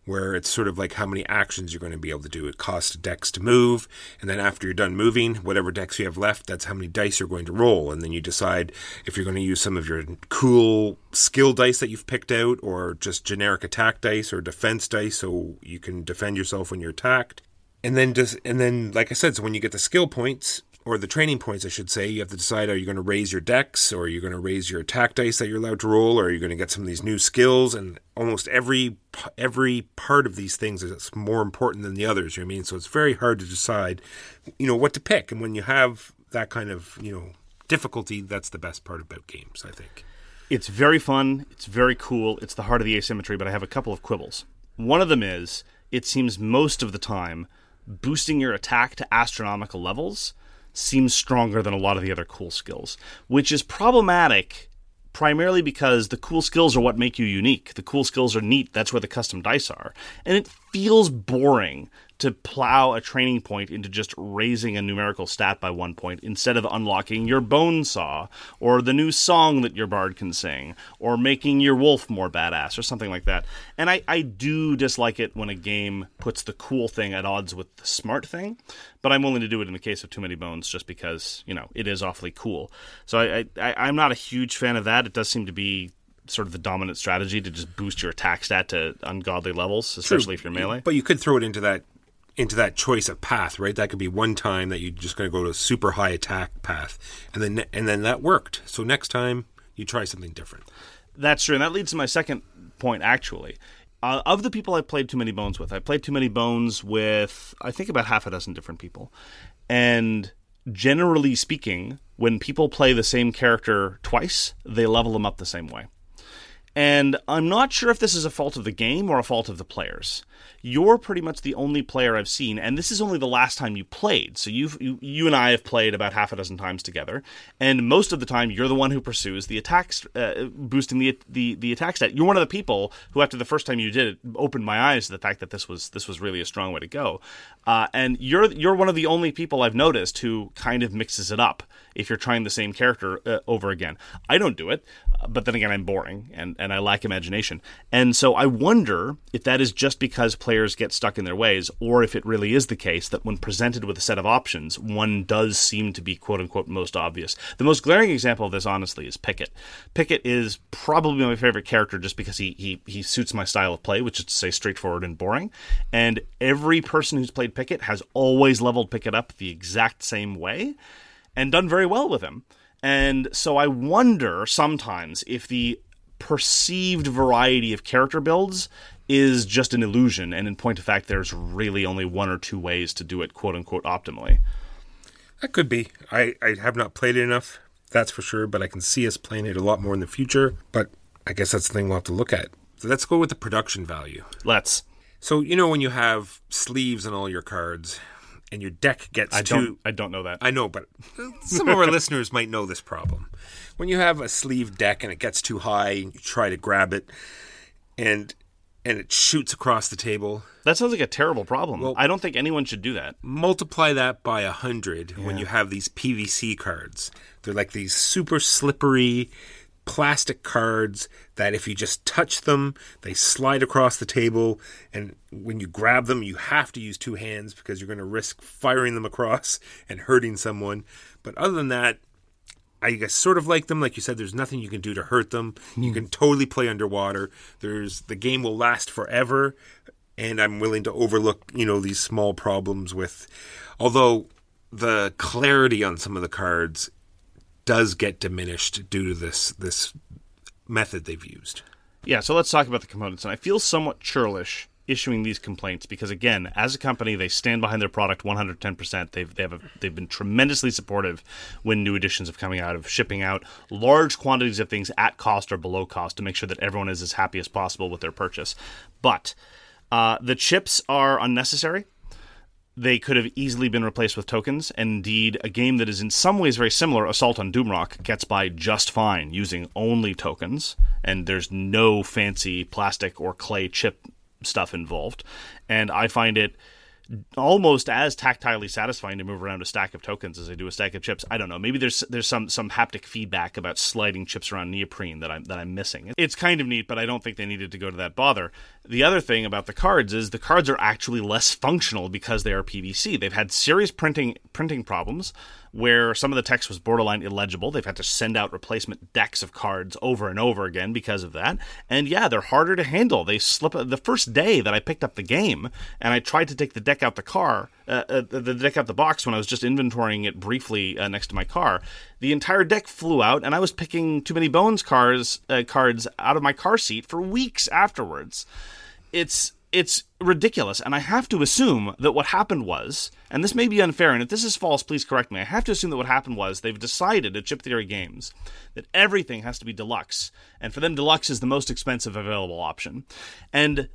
where it's sort of like how many actions you're going to be able to do. It costs dex to move, and then after you're done moving, whatever dex you have left, that's how many dice you're going to roll. And then you decide if you're going to use some of your cool skill dice that you've picked out, or just generic attack dice or defense dice, so you can defend yourself when you're attacked. And then just and then, like I said, so when you get the skill points, or the training points, I should say, you have to decide are you going to raise your dex or are you going to raise your attack dice that you're allowed to roll or are you going to get some of these new skills and almost every every part of these things is more important than the others, you know what I mean? So it's very hard to decide, you know, what to pick and when you have that kind of, you know, difficulty, that's the best part about games, I think. It's very fun. It's very cool. It's the heart of the asymmetry, but I have a couple of quibbles. One of them is it seems most of the time boosting your attack to astronomical levels seems stronger than a lot of the other cool skills, which is problematic primarily because the cool skills are what make you unique. The cool skills are neat, that's where the custom dice are. And it feels boring to plow a training point into just raising a numerical stat by one point instead of unlocking your bone saw or the new song that your bard can sing or making your wolf more badass or something like that. And I, I do dislike it when a game puts the cool thing at odds with the smart thing, but I'm willing to do it in the case of Too Many Bones just because, you know, it is awfully cool. So I, I, I'm not a huge fan of that. It does seem to be sort of the dominant strategy to just boost your attack stat to ungodly levels, especially if you're melee. But you could throw it into that into that choice of path, right? That could be one time that you're just going to go to a super high attack path, and then and then that worked. So next time you try something different. That's true, and that leads to my second point. Actually, uh, of the people I played Too Many Bones with, I played Too Many Bones with I think about half a dozen different people, and generally speaking, when people play the same character twice, they level them up the same way. And I'm not sure if this is a fault of the game or a fault of the players. You're pretty much the only player I've seen, and this is only the last time you played. So you, you and I have played about half a dozen times together, and most of the time you're the one who pursues the attacks, uh, boosting the, the the attack stat. You're one of the people who, after the first time you did it, opened my eyes to the fact that this was this was really a strong way to go. Uh, and you're you're one of the only people I've noticed who kind of mixes it up if you're trying the same character uh, over again. I don't do it, but then again, I'm boring and, and I lack imagination. And so I wonder if that is just because players get stuck in their ways, or if it really is the case that when presented with a set of options, one does seem to be quote unquote most obvious. The most glaring example of this, honestly, is Picket. Picket is probably my favorite character just because he, he, he suits my style of play, which is to say straightforward and boring. And every person who's played Picket has always leveled Picket up the exact same way and done very well with him. And so I wonder sometimes if the perceived variety of character builds is just an illusion, and in point of fact, there's really only one or two ways to do it, quote unquote, optimally. That could be. I, I have not played it enough, that's for sure, but I can see us playing it a lot more in the future. But I guess that's the thing we'll have to look at. So let's go with the production value. Let's. So, you know, when you have sleeves on all your cards and your deck gets I too. don't. I don't know that. I know, but some of our listeners might know this problem. When you have a sleeve deck and it gets too high and you try to grab it and and it shoots across the table, that sounds like a terrible problem. Well- I don't think anyone should do that. multiply that by a hundred when you have these PVC cards. They're like these super slippery plastic cards that if you just touch them, they slide across the table. And when you grab them, you have to use two hands because you're going to risk firing them across and hurting someone. But other than that, I guess sort of like them. Like you said, there's nothing you can do to hurt them. You hmm. can totally play underwater. There's the game will last forever, and I'm willing to overlook you know these small problems with, although the clarity on some of the cards does get diminished due to this this method they've used. Yeah, so let's talk about the components. And I feel somewhat churlish issuing these complaints because, again, as a company, they stand behind their product 110%. They've they have a, they've been tremendously supportive when new editions have coming out of shipping out large quantities of things at cost or below cost to make sure that everyone is as happy as possible with their purchase. But uh, the chips are unnecessary they could have easily been replaced with tokens. And indeed, a game that is in some ways very similar, Assault on Doomrock, gets by just fine using only tokens, and there's no fancy plastic or clay chip stuff involved. And I find it almost as tactilely satisfying to move around a stack of tokens as I do a stack of chips. I don't know. Maybe there's there's some some haptic feedback about sliding chips around neoprene that I'm that I'm missing. It's kind of neat, but I don't think they needed to go to that bother. The other thing about the cards is the cards are actually less functional because they are PVC. They've had serious printing printing problems where some of the text was borderline illegible. They've had to send out replacement decks of cards over and over again because of that. And yeah, they're harder to handle. They slip the first day that I picked up the game and I tried to take the deck out the car, uh, uh, the deck out the box when I was just inventorying it briefly uh, next to my car. The entire deck flew out, and I was picking too many bones cars uh, cards out of my car seat for weeks afterwards. It's it's ridiculous. And I have to assume that what happened was, and this may be unfair, and if this is false, please correct me. I have to assume that what happened was they've decided at Chip Theory Games that everything has to be deluxe. And for them, deluxe is the most expensive available option. And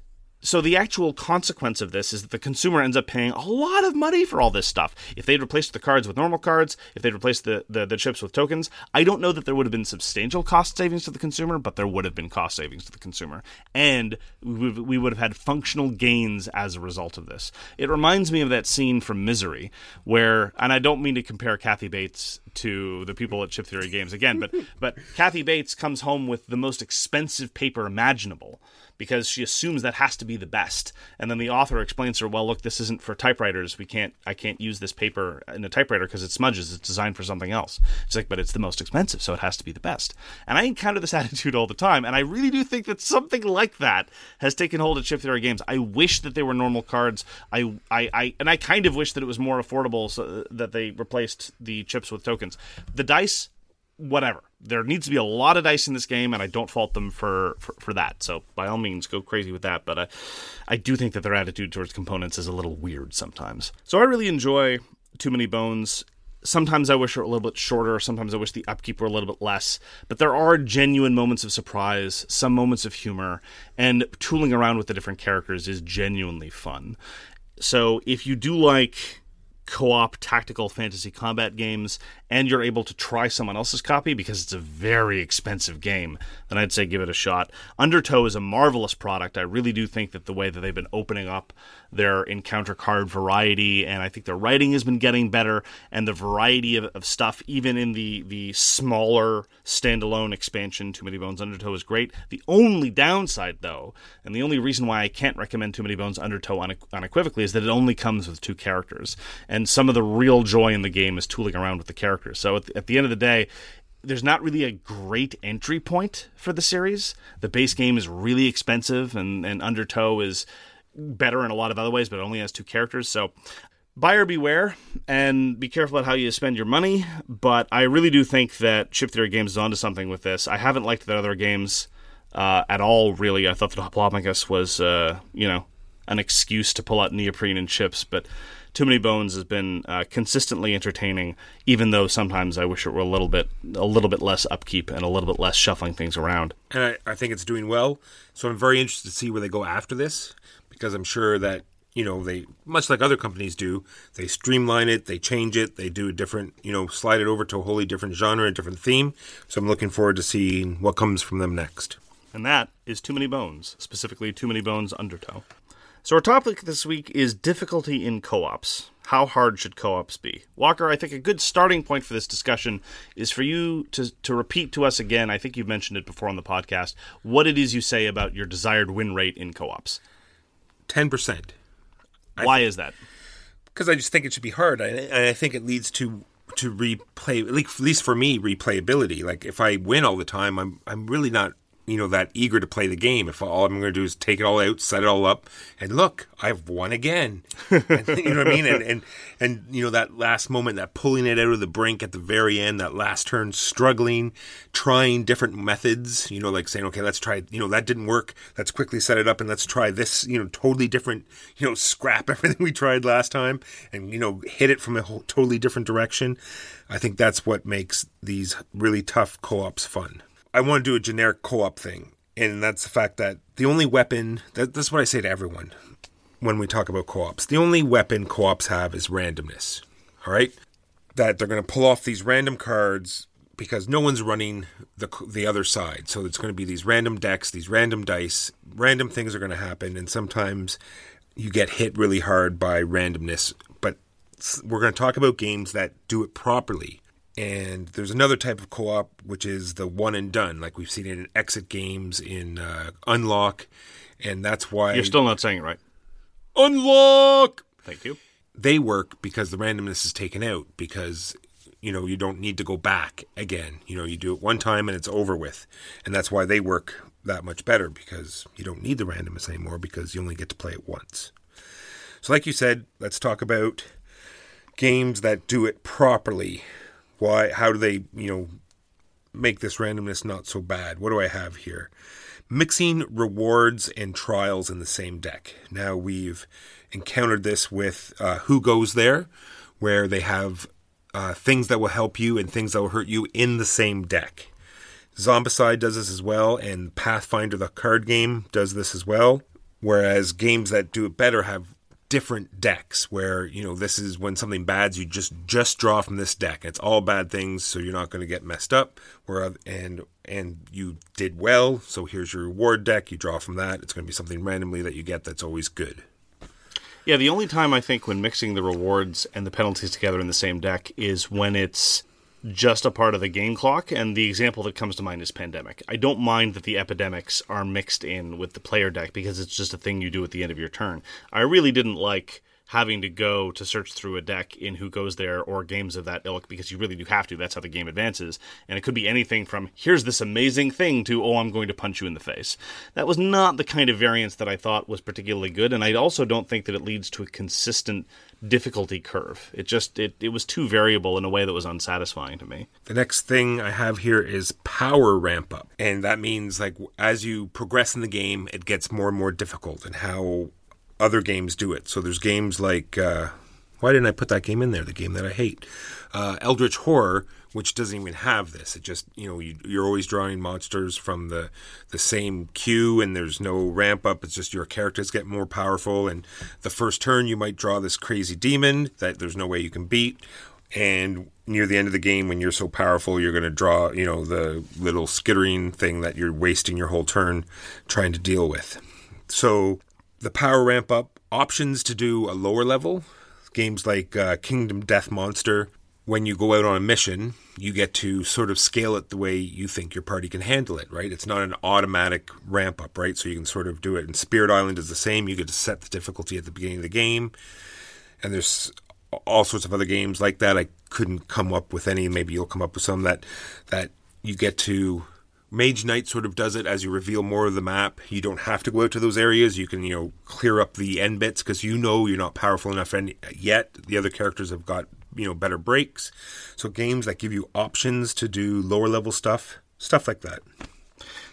so the actual consequence of this is that the consumer ends up paying a lot of money for all this stuff. If they'd replaced the cards with normal cards, if they'd replaced the, the, the, chips with tokens, I don't know that there would have been substantial cost savings to the consumer, but there would have been cost savings to the consumer. And we, we would have had functional gains as a result of this. It reminds me of that scene from Misery, where, and I don't mean to compare Kathy Bates to the people at Chip Theory Games again, but, but Kathy Bates comes home with the most expensive paper imaginable because she assumes that has to be the best. And then the author explains to her, "Well, look, this isn't for typewriters. We can't. I can't use this paper in a typewriter because it smudges. It's designed for something else." She's like, "But it's the most expensive, so it has to be the best." And I encounter this attitude all the time, and I really do think that something like that has taken hold of Chip Theory Games. I wish that they were normal cards. I, I, I and I kind of wish that it was more affordable, so uh, that they replaced the chips with tokens. The dice whatever. There needs to be a lot of dice in this game, and I don't fault them for, for, for that. So by all means, go crazy with that. But I, I do think that their attitude towards components is a little weird sometimes. So I really enjoy Too Many Bones. Sometimes I wish it were a little bit shorter. Sometimes I wish the upkeep were a little bit less. But there are genuine moments of surprise, some moments of humor, and tooling around with the different characters is genuinely fun. So if you do like co-op tactical fantasy combat games and you're able to try someone else's copy because it's a very expensive game, then I'd say give it a shot. Undertow is a marvelous product. I really do think that the way that they've been opening up their encounter card variety, and I think their writing has been getting better, and the variety of, of stuff, even in the the smaller standalone expansion, Too Many Bones Undertow is great. The only downside, though, and the only reason why I can't recommend Too Many Bones Undertow unequivocally, is that it only comes with two characters, and some of the real joy in the game is tooling around with the characters characters. So at the, at the end of the day, there's not really a great entry point for the series. The base game is really expensive, and, and Undertow is better in a lot of other ways, but it only has two characters. So buyer beware and be careful about how you spend your money. But I really do think that Chip Theory Games is onto something with this. I haven't liked the other games uh, at all, really. I thought that Hoplomachus was, uh, you know, an excuse to pull out neoprene and chips, but too Many Bones has been uh, consistently entertaining, even though sometimes I wish it were a little bit a little bit less upkeep and a little bit less shuffling things around. And I, I think it's doing well. So I'm very interested to see where they go after this because I'm sure that you know they much like other companies do they streamline it they change it they do a different you know slide it over to a wholly different genre a different theme so i'm looking forward to seeing what comes from them next and that is too many bones specifically too many bones undertow so, our topic this week is difficulty in co ops. How hard should co ops be? Walker, I think a good starting point for this discussion is for you to, to repeat to us again. I think you've mentioned it before on the podcast what it is you say about your desired win rate in co ops. 10%. Why is that? Because I just think it should be hard. And I, I think it leads to to replay at least for me replayability like if i win all the time i'm i'm really not you know that eager to play the game if all I'm going to do is take it all out, set it all up, and look, I've won again. and, you know what I mean? And, and and you know that last moment, that pulling it out of the brink at the very end, that last turn, struggling, trying different methods. You know, like saying, okay, let's try. You know, that didn't work. Let's quickly set it up and let's try this. You know, totally different. You know, scrap everything we tried last time and you know hit it from a whole, totally different direction. I think that's what makes these really tough co-ops fun. I want to do a generic co-op thing, and that's the fact that the only weapon that, that's what I say to everyone when we talk about co-ops. The only weapon co-ops have is randomness. All right, that they're going to pull off these random cards because no one's running the the other side. So it's going to be these random decks, these random dice, random things are going to happen, and sometimes you get hit really hard by randomness. But we're going to talk about games that do it properly. And there's another type of co op, which is the one and done, like we've seen it in exit games, in uh, Unlock. And that's why. You're still not saying it right. Unlock! Thank you. they work because the randomness is taken out because you know you don't need to go back again you know you do it one time and it's over with and that's why they work that much better because you don't need the randomness anymore because you only get to play it once so like you said let's talk about games that do it properly why how do they you know make this randomness not so bad what do i have here mixing rewards and trials in the same deck. Now we've encountered this with uh, Who Goes There, where they have uh, things that will help you and things that will hurt you in the same deck. Zombicide does this as well, and Pathfinder, the card game, does this as well. Whereas games that do it better have different decks where you know this is when something bad's you just just draw from this deck. It's all bad things so you're not going to get messed up. Where and and you did well so here's your reward deck. You draw from that. It's going to be something randomly that you get that's always good. Yeah, the only time I think when mixing the rewards and the penalties together in the same deck is when it's just a part of the game clock. And the example that comes to mind is Pandemic. I don't mind that the epidemics are mixed in with the player deck because it's just a thing you do at the end of your turn. I really didn't like having to go to search through a deck in Who Goes There or games of that ilk because you really do have to. That's how the game advances. And it could be anything from here's this amazing thing to oh, I'm going to punch you in the face. That was not the kind of variance that I thought was particularly good. And I also don't think that it leads to a consistent difficulty curve. It just it, it was too variable in a way that was unsatisfying to me. The next thing I have here is power ramp up. And that means like as you progress in the game, it gets more and more difficult and how other games do it. So there's games like uh, why didn't I put that game in there? The game that I hate. Uh, Eldritch Horror, which doesn't even have this. It just you know you, you're always drawing monsters from the the same queue, and there's no ramp up. It's just your characters get more powerful, and the first turn you might draw this crazy demon that there's no way you can beat, and near the end of the game when you're so powerful you're going to draw you know the little skittering thing that you're wasting your whole turn trying to deal with so the power ramp up options to do a lower level games like uh, kingdom death monster when you go out on a mission you get to sort of scale it the way you think your party can handle it right it's not an automatic ramp up right so you can sort of do it and spirit island is the same you get to set the difficulty at the beginning of the game and there's all sorts of other games like that. I couldn't come up with any. Maybe you'll come up with some that that you get to. Mage Knight sort of does it as you reveal more of the map. You don't have to go out to those areas. You can you know clear up the end bits because you know you're not powerful enough any, yet. The other characters have got you know better breaks. So games that give you options to do lower level stuff, stuff like that.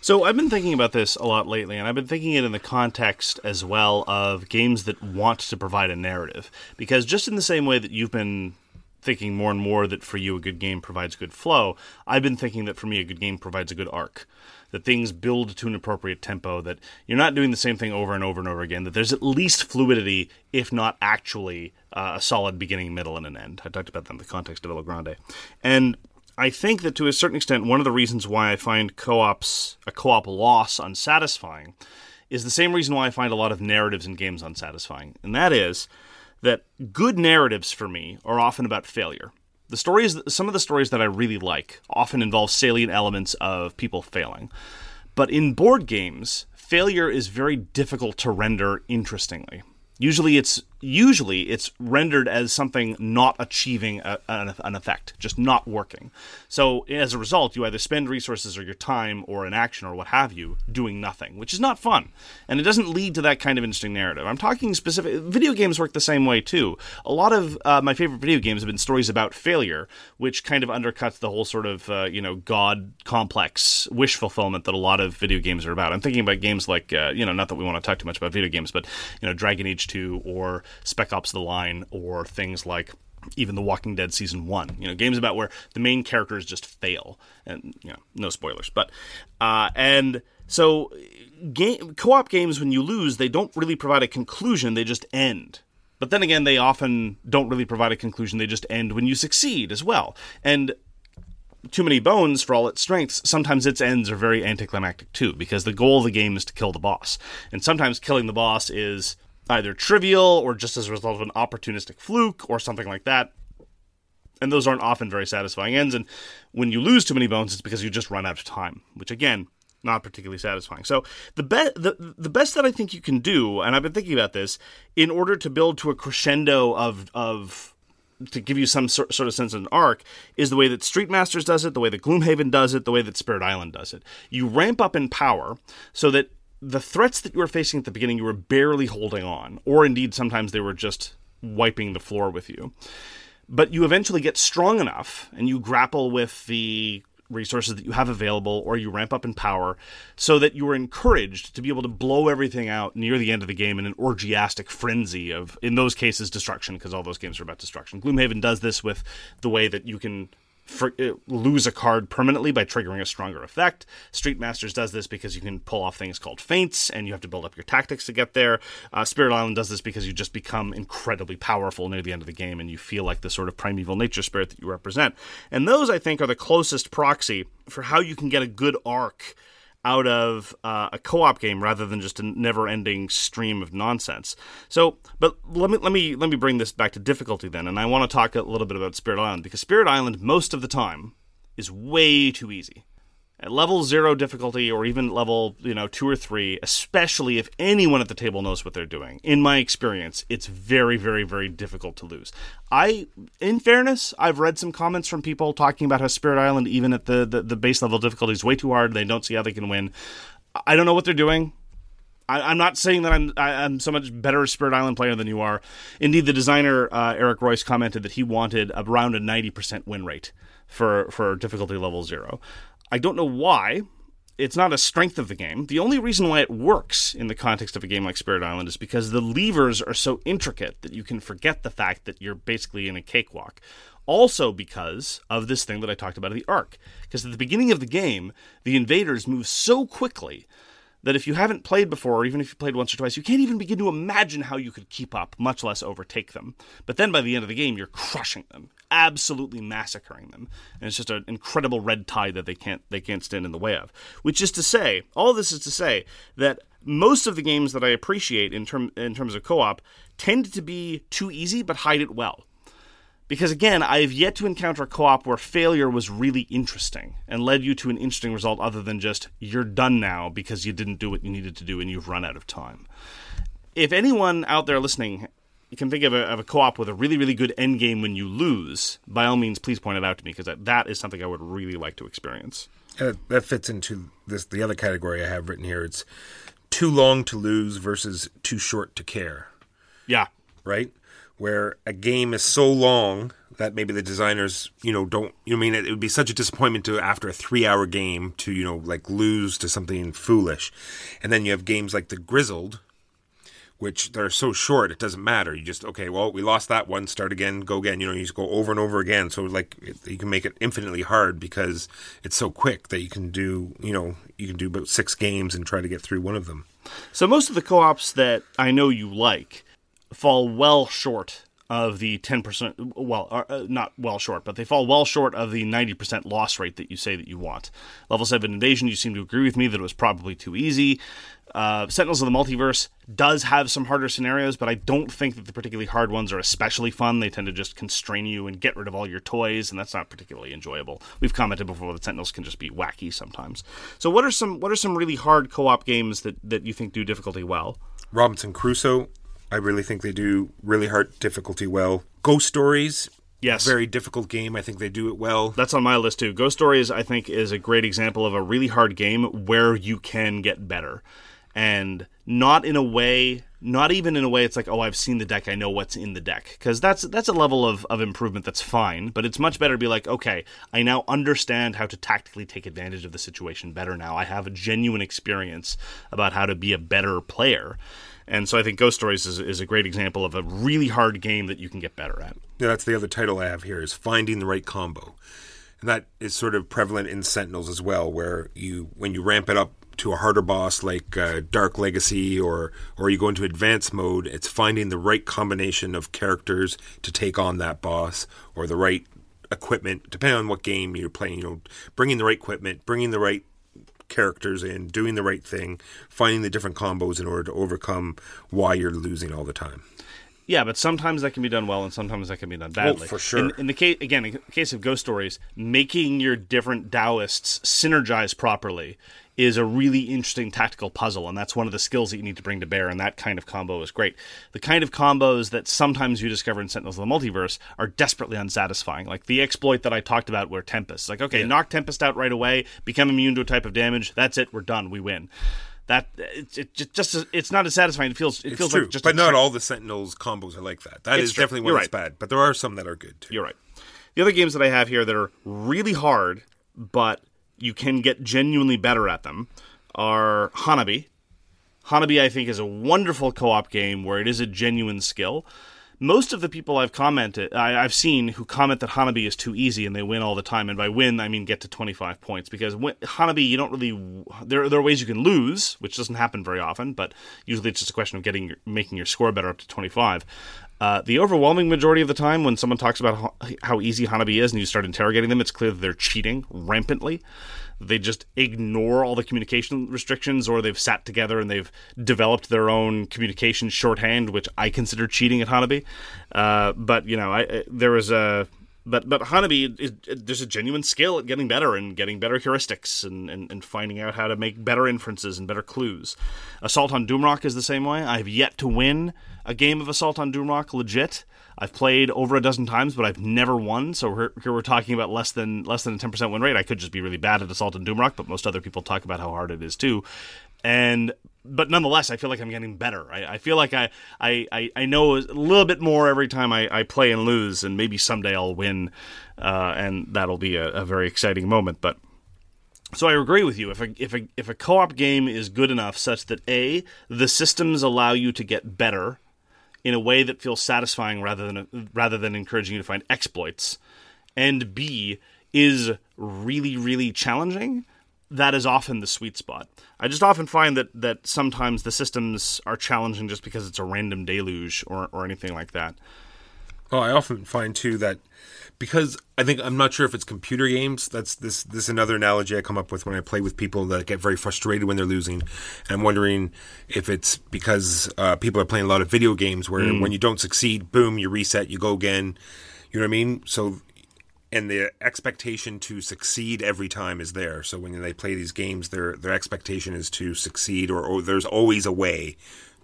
So I've been thinking about this a lot lately, and I've been thinking it in the context as well of games that want to provide a narrative. Because just in the same way that you've been thinking more and more that for you a good game provides good flow, I've been thinking that for me a good game provides a good arc. That things build to an appropriate tempo, that you're not doing the same thing over and over and over again, that there's at least fluidity, if not actually uh, a solid beginning, middle, and an end. I talked about that in the context of El Grande. And I think that to a certain extent, one of the reasons why I find co-ops a co-op loss unsatisfying is the same reason why I find a lot of narratives in games unsatisfying, and that is that good narratives for me are often about failure. The stories, some of the stories that I really like, often involve salient elements of people failing. But in board games, failure is very difficult to render interestingly. Usually, it's usually it's rendered as something not achieving a, an, an effect, just not working. So as a result, you either spend resources or your time or an action or what have you doing nothing, which is not fun, and it doesn't lead to that kind of interesting narrative. I'm talking specific. Video games work the same way too. A lot of uh, my favorite video games have been stories about failure, which kind of undercuts the whole sort of uh, you know god complex wish fulfillment that a lot of video games are about. I'm thinking about games like uh, you know not that we want to talk too much about video games, but you know Dragon Age 2 or Spec Ops: The Line or things like even The Walking Dead season one. You know, games about where the main characters just fail, and you know, no spoilers, but uh, and so game co-op games when you lose, they don't really provide a conclusion; they just end. But then again, they often don't really provide a conclusion; they just end when you succeed as well. And too many bones for all its strengths, sometimes its ends are very anticlimactic too, because the goal of the game is to kill the boss. And sometimes killing the boss is either trivial or just as a result of an opportunistic fluke or something like that. And those aren't often very satisfying ends. And when you lose too many bones, it's because you just run out of time, which again, not particularly satisfying. So the best the, the best that I think you can do, and I've been thinking about this, in order to build to a crescendo of of to give you some sort, sort of sense of an arc is the way that Street Masters does it, the way that Gloomhaven does it, the way that Spirit Island does it. You ramp up in power so that the threats that you were facing at the beginning you were barely holding on, or indeed sometimes they were just wiping the floor with you. But you eventually get strong enough and you grapple with the resources that you have available or you ramp up in power so that you are encouraged to be able to blow everything out near the end of the game in an orgiastic frenzy of in those cases destruction because all those games are about destruction gloomhaven does this with the way that you can for, uh, lose a card permanently by triggering a stronger effect. Street Masters does this because you can pull off things called feints, and you have to build up your tactics to get there. Uh, Spirit Island does this because you just become incredibly powerful near the end of the game, and you feel like the sort of primeval nature spirit that you represent. And those, I think, are the closest proxy for how you can get a good arc out of uh, a co-op game rather than just a never-ending stream of nonsense. So, but let me let me let me bring this back to difficulty then, and I want to talk a little bit about Spirit Island because Spirit Island most of the time is way too easy. At level zero difficulty, or even level you know two or three, especially if anyone at the table knows what they're doing. In my experience, it's very, very, very difficult to lose. I, in fairness, I've read some comments from people talking about how Spirit Island, even at the the, the base level difficulty, is way too hard. They don't see how they can win. I don't know what they're doing. I, am not saying that I'm I, am so much better a Spirit Island player than you are. Indeed, the designer uh, Eric Reuss commented that he wanted around a 90% win rate for for difficulty level zero. I don't know why. It's not a strength of the game. The only reason why it works in the context of a game like Spirit Island is because the levers are so intricate that you can forget the fact that you're basically in a cakewalk. Also, because of this thing that I talked about of the arc. Because at the beginning of the game, the invaders move so quickly that if you haven't played before, or even if you played once or twice, you can't even begin to imagine how you could keep up, much less overtake them. But then by the end of the game, you're crushing them, absolutely massacring them, and it's just an incredible red tide that they can't they can't stand in the way of. Which is to say, all this is to say that most of the games that I appreciate in term in terms of co-op tend to be too easy but hide it well. Because again, I have yet to encounter a co op where failure was really interesting and led you to an interesting result other than just, you're done now because you didn't do what you needed to do and you've run out of time. If anyone out there listening you can think of a, of a co-op with a really, really good end game when you lose, by all means, please point it out to me because that, that is something I would really like to experience. Uh, that fits into this the other category I have written here. It's too long to lose versus too short to care. Yeah, right? Where a game is so long that maybe the designers, you know, don't. You know, I mean, it, it would be such a disappointment to after a three-hour game to you know like lose to something foolish, and then you have games like the Grizzled, which they're so short it doesn't matter. You just okay, well, we lost that one, start again, go again. You know, you just go over and over again. So like it, you can make it infinitely hard because it's so quick that you can do, you know, you can do about six games and try to get through one of them. So most of the co-ops that I know you like fall well short of the 10% well uh, not well short but they fall well short of the 90% loss rate that you say that you want. Level 7 invasion you seem to agree with me that it was probably too easy. Uh, sentinels of the multiverse does have some harder scenarios but i don't think that the particularly hard ones are especially fun. They tend to just constrain you and get rid of all your toys and that's not particularly enjoyable. We've commented before that sentinels can just be wacky sometimes. So what are some what are some really hard co-op games that, that you think do difficulty well? Robinson Crusoe, I really think they do really hard difficulty well. Ghost Stories, yes very difficult game. I think they do it well. That's on my list too. Ghost Stories, I think, is a great example of a really hard game where you can get better. And not in a way, not even in a way it's like, oh, I've seen the deck, I know what's in the deck. Because that's that's a level of, of improvement that's fine, but it's much better to be like, okay, I now understand how to tactically take advantage of the situation better now. I have a genuine experience about how to be a better player. And so I think Ghost Stories is, is a great example of a really hard game that you can get better at. Yeah, that's the other title I have here is finding the right combo. And that is sort of prevalent in Sentinels as well, where you when you ramp it up to a harder boss like uh, Dark Legacy or or you go into advanced mode, it's finding the right combination of characters to take on that boss or the right equipment, depending on what game you're playing. You know, bringing the right equipment, bringing the right characters in, doing the right thing, finding the different combos in order to overcome why you're losing all the time. Yeah, but sometimes that can be done well, and sometimes that can be done badly. for sure. In, in the case, again, in the case of Ghost Stories, making your different Taoists synergize properly is a really interesting tactical puzzle, and that's one of the skills that you need to bring to bear. And that kind of combo is great. The kind of combos that sometimes you discover in Sentinels of the Multiverse are desperately unsatisfying, like the exploit that I talked about, where Tempest, like, okay, knock Tempest out right away, become immune to a type of damage. That's it. We're done. We win. That it, it just, it's not as satisfying. It feels it It's feels true, like just but not trick. all the Sentinels combos are like that. That It's is true. definitely one You're that's right. bad, but there are some that are good too. You're right. The other games that I have here that are really hard, but you can get genuinely better at them, are Hanabi. Hanabi, I think, is a wonderful co-op game where it is a genuine skill. Most of the people I've commented, I, I've seen who comment that Hanabi is too easy and they win all the time. And by win, I mean get to 25 points because win, Hanabi, you don't really. There, there are ways you can lose, which doesn't happen very often, but usually it's just a question of getting making your score better up to 25. Uh, the overwhelming majority of the time, when someone talks about how, how easy Hanabi is and you start interrogating them, it's clear that they're cheating rampantly. They just ignore all the communication restrictions, or they've sat together and they've developed their own communication shorthand, which I consider cheating at Hanabi. Uh, but you know, I, I, there was a but but Hanabi, is, there's a genuine skill at getting better and getting better heuristics and, and, and finding out how to make better inferences and better clues. Assault on Doomrock is the same way. I have yet to win a game of Assault on Doomrock legit. I've played over a dozen times, but I've never won. So here, we're talking about less than less than a ten percent win rate. I could just be really bad at Assault on Doomrock, but most other people talk about how hard it is too. And but nonetheless, I feel like I'm getting better. I, I feel like I, I, I, I know a little bit more every time I, I play and lose, and maybe someday I'll win, uh, and that'll be a, a very exciting moment. But so I agree with you. If a if a if a co-op game is good enough such that a the systems allow you to get better in a way that feels satisfying rather than rather than encouraging you to find exploits, and b is really really challenging, that is often the sweet spot. I just often find that that sometimes the systems are challenging just because it's a random deluge or or anything like that. Well, I often find too that because I think I'm not sure if it's computer games. That's this this is another analogy I come up with when I play with people that get very frustrated when they're losing. And I'm wondering if it's because uh, people are playing a lot of video games where when you don't succeed, boom, you reset, you go again. You know what I mean? So and the expectation to succeed every time is there. So when they play these games, their their expectation is to succeed, or, or there's always a way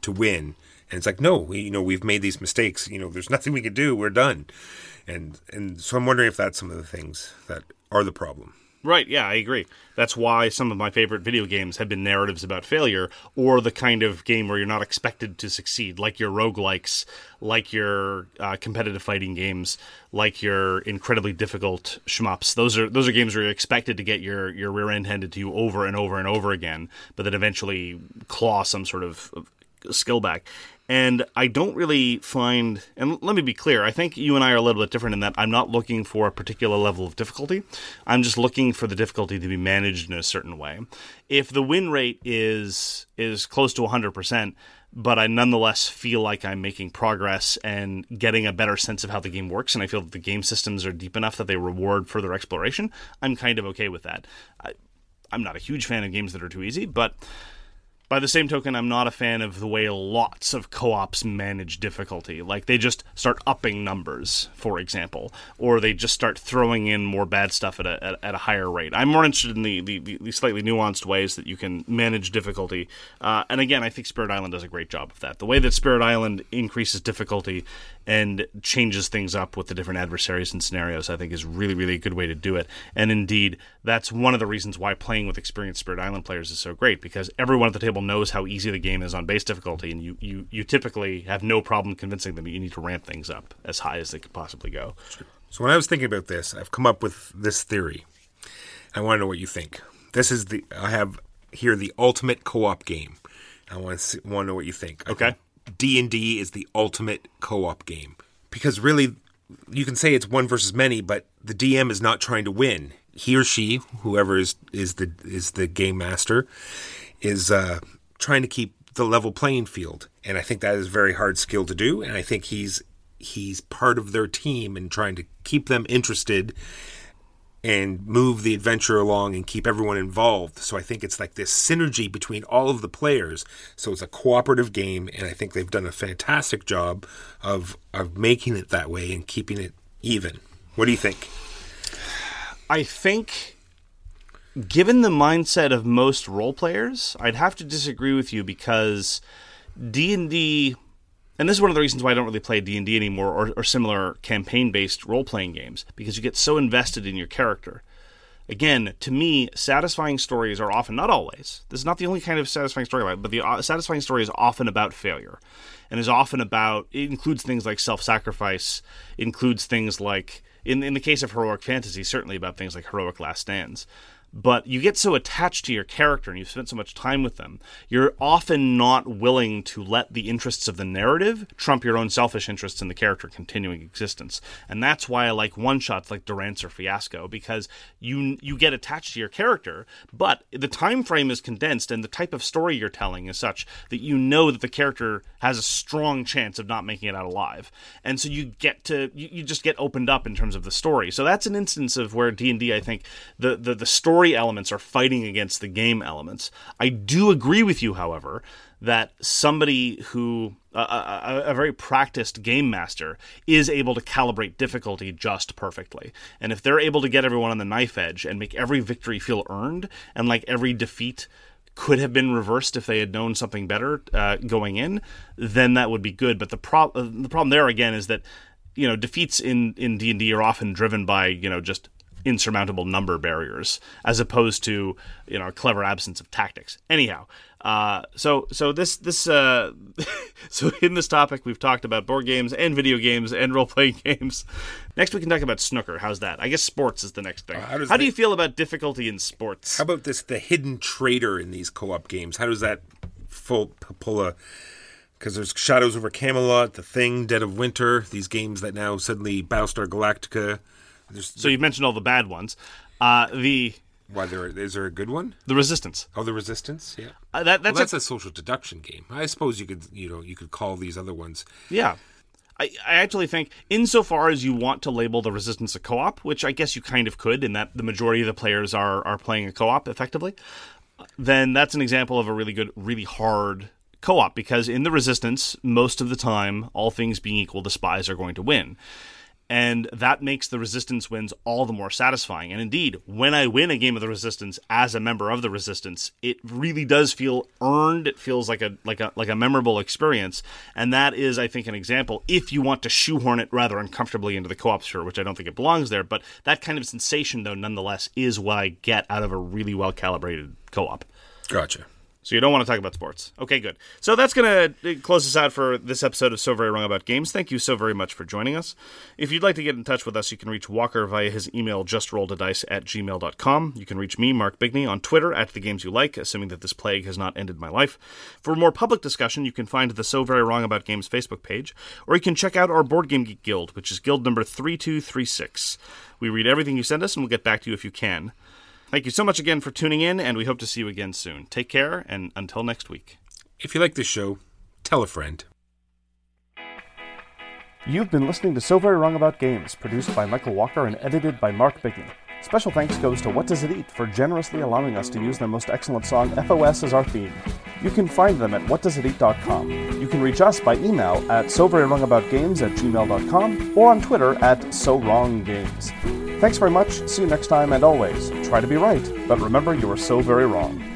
to win. And it's like, no, we, you know, we've made these mistakes. You know, there's nothing we can do. We're done. And and so I'm wondering if that's some of the things that are the problem. Right, yeah, I agree. That's why some of my favorite video games have been narratives about failure, or the kind of game where you're not expected to succeed, like your roguelikes, like your uh, competitive fighting games, like your incredibly difficult shmups. Those are those are games where you're expected to get your, your rear end handed to you over and over and over again, but then eventually claw some sort of, of skill back. And I don't really find, and let me be clear, I think you and I are a little bit different in that I'm not looking for a particular level of difficulty. I'm just looking for the difficulty to be managed in a certain way. If the win rate is is close to 100%, but I nonetheless feel like I'm making progress and getting a better sense of how the game works, and I feel that the game systems are deep enough that they reward further exploration, I'm kind of okay with that. I, I'm not a huge fan of games that are too easy, but by the same token, I'm not a fan of the way lots of co ops manage difficulty. Like, they just start upping numbers, for example, or they just start throwing in more bad stuff at a, at, at a higher rate. I'm more interested in the, the, the slightly nuanced ways that you can manage difficulty. Uh, and again, I think Spirit Island does a great job of that. The way that Spirit Island increases difficulty and changes things up with the different adversaries and scenarios, I think is really, really a good way to do it. And indeed, that's one of the reasons why playing with experienced Spirit Island players is so great, because everyone at the table knows how easy the game is on base difficulty, and you, you, you typically have no problem convincing them that you need to ramp things up as high as they could possibly go. So when I was thinking about this, I've come up with this theory. I want to know what you think. This is the I have here the ultimate co-op game. I want to see, want to know what you think. Okay. D and D is the ultimate co-op game because really, you can say it's one versus many, but the DM is not trying to win. He or she, whoever is is the is the game master, is uh, trying to keep the level playing field, and I think that is a very hard skill to do. And I think he's he's part of their team and trying to keep them interested and move the adventure along and keep everyone involved. So I think it's like this synergy between all of the players. So it's a cooperative game, and I think they've done a fantastic job of of making it that way and keeping it even. What do you think? I think, given the mindset of most role players, I'd have to disagree with you because D and this is one of the reasons why I don't really play D and D anymore, or, or similar campaign-based role-playing games, because you get so invested in your character. Again, to me, satisfying stories are often, not always, this is not the only kind of satisfying story, but the uh, satisfying story is often about failure and is often about, it includes things like self sacrifice, includes things like, in, in the case of heroic fantasy, certainly about things like heroic last stands. But you get so attached to your character and you've spent so much time with them, you're often not willing to let the interests of the narrative trump your own selfish interests in the character continuing existence. And that's why I like one shots like Durance or Fiasco, because you you get attached to your character, but the time frame is condensed and the type of story you're telling is such that you know that the character has a strong chance of not making it out alive. And so you get to you, you just get opened up in terms of the story. So that's an instance of where D&D I think the the, the story elements are fighting against the game elements. I do agree with you however that somebody who a, a, a very practiced game master is able to calibrate difficulty just perfectly. And if they're able to get everyone on the knife edge and make every victory feel earned and like every defeat could have been reversed if they had known something better uh, going in, then that would be good. But the pro- uh, the problem there again is that you know defeats in in D and D are often driven by you know just insurmountable number barriers as opposed to you know a clever absence of tactics. Anyhow, uh, so so this this uh, so in this topic we've talked about board games and video games and role playing games. Next we can talk about snooker. How's that? I guess sports is the next thing. Uh, how how do you feel about difficulty in sports? How about this? The hidden traitor in these co-op games. How does that full pull a? Because there's Shadows over Camelot, The Thing, Dead of Winter. These games that now suddenly Battlestar Galactica. There's, so you mentioned all the bad ones. Uh, the why there is there a good one? the resistance. Oh, the Resistance. Yeah, Uh, that well, that's, that's a, a social deduction game. I suppose you could you know you could call these other ones. yeah. I, I actually think, insofar as you want to label the resistance a co-op, which I guess you kind of could, in that the majority of the players are are playing a co-op effectively, then that's an example of a really good, really hard co-op because in the resistance, most of the time, all things being equal, the spies are going to win. And that makes the resistance wins all the more satisfying. And indeed, when I win a game of the resistance as a member of the resistance, it really does feel earned. It feels like a like a like a memorable experience. And that is, I think, an example if you want to shoehorn it rather uncomfortably into the co-op sphere, which I don't think it belongs there. But that kind of sensation, though, nonetheless, is what I get out of a really well calibrated co-op. Gotcha. So you don't want to talk about sports. Okay, good. So that's going to uh, close us out for this episode of So Very Wrong About Games. Thank you so very much for joining us. If you'd like to get in touch with us, you can reach Walker via his email, justrolledadice at gmail.com. You can reach me, Mark Bigney, on Twitter at The Games You Like, assuming that this plague has not ended my life. For more public discussion, you can find the So Very Wrong About Games Facebook page, or you can check out our Board Game Geek Guild, which is guild number 3236. We read everything you send us, and we'll get back to you if you can. Thank you so much again for tuning in, and we hope to see you again soon. Take care, and until next week. If you like this show, tell a friend. You've been listening to So Very Wrong About Games, produced by Michael Walker and edited by Mark Bigney. Special thanks goes to What Does It Eat for generously allowing us to use their most excellent song, FOS, as our theme. You can find them at whatdoesiteat.com. You can reach us by email at so very wrong about games at gmail.com or on Twitter at so wrong games. Thanks very much, see you next time, and always, try to be right, but remember you are so very wrong.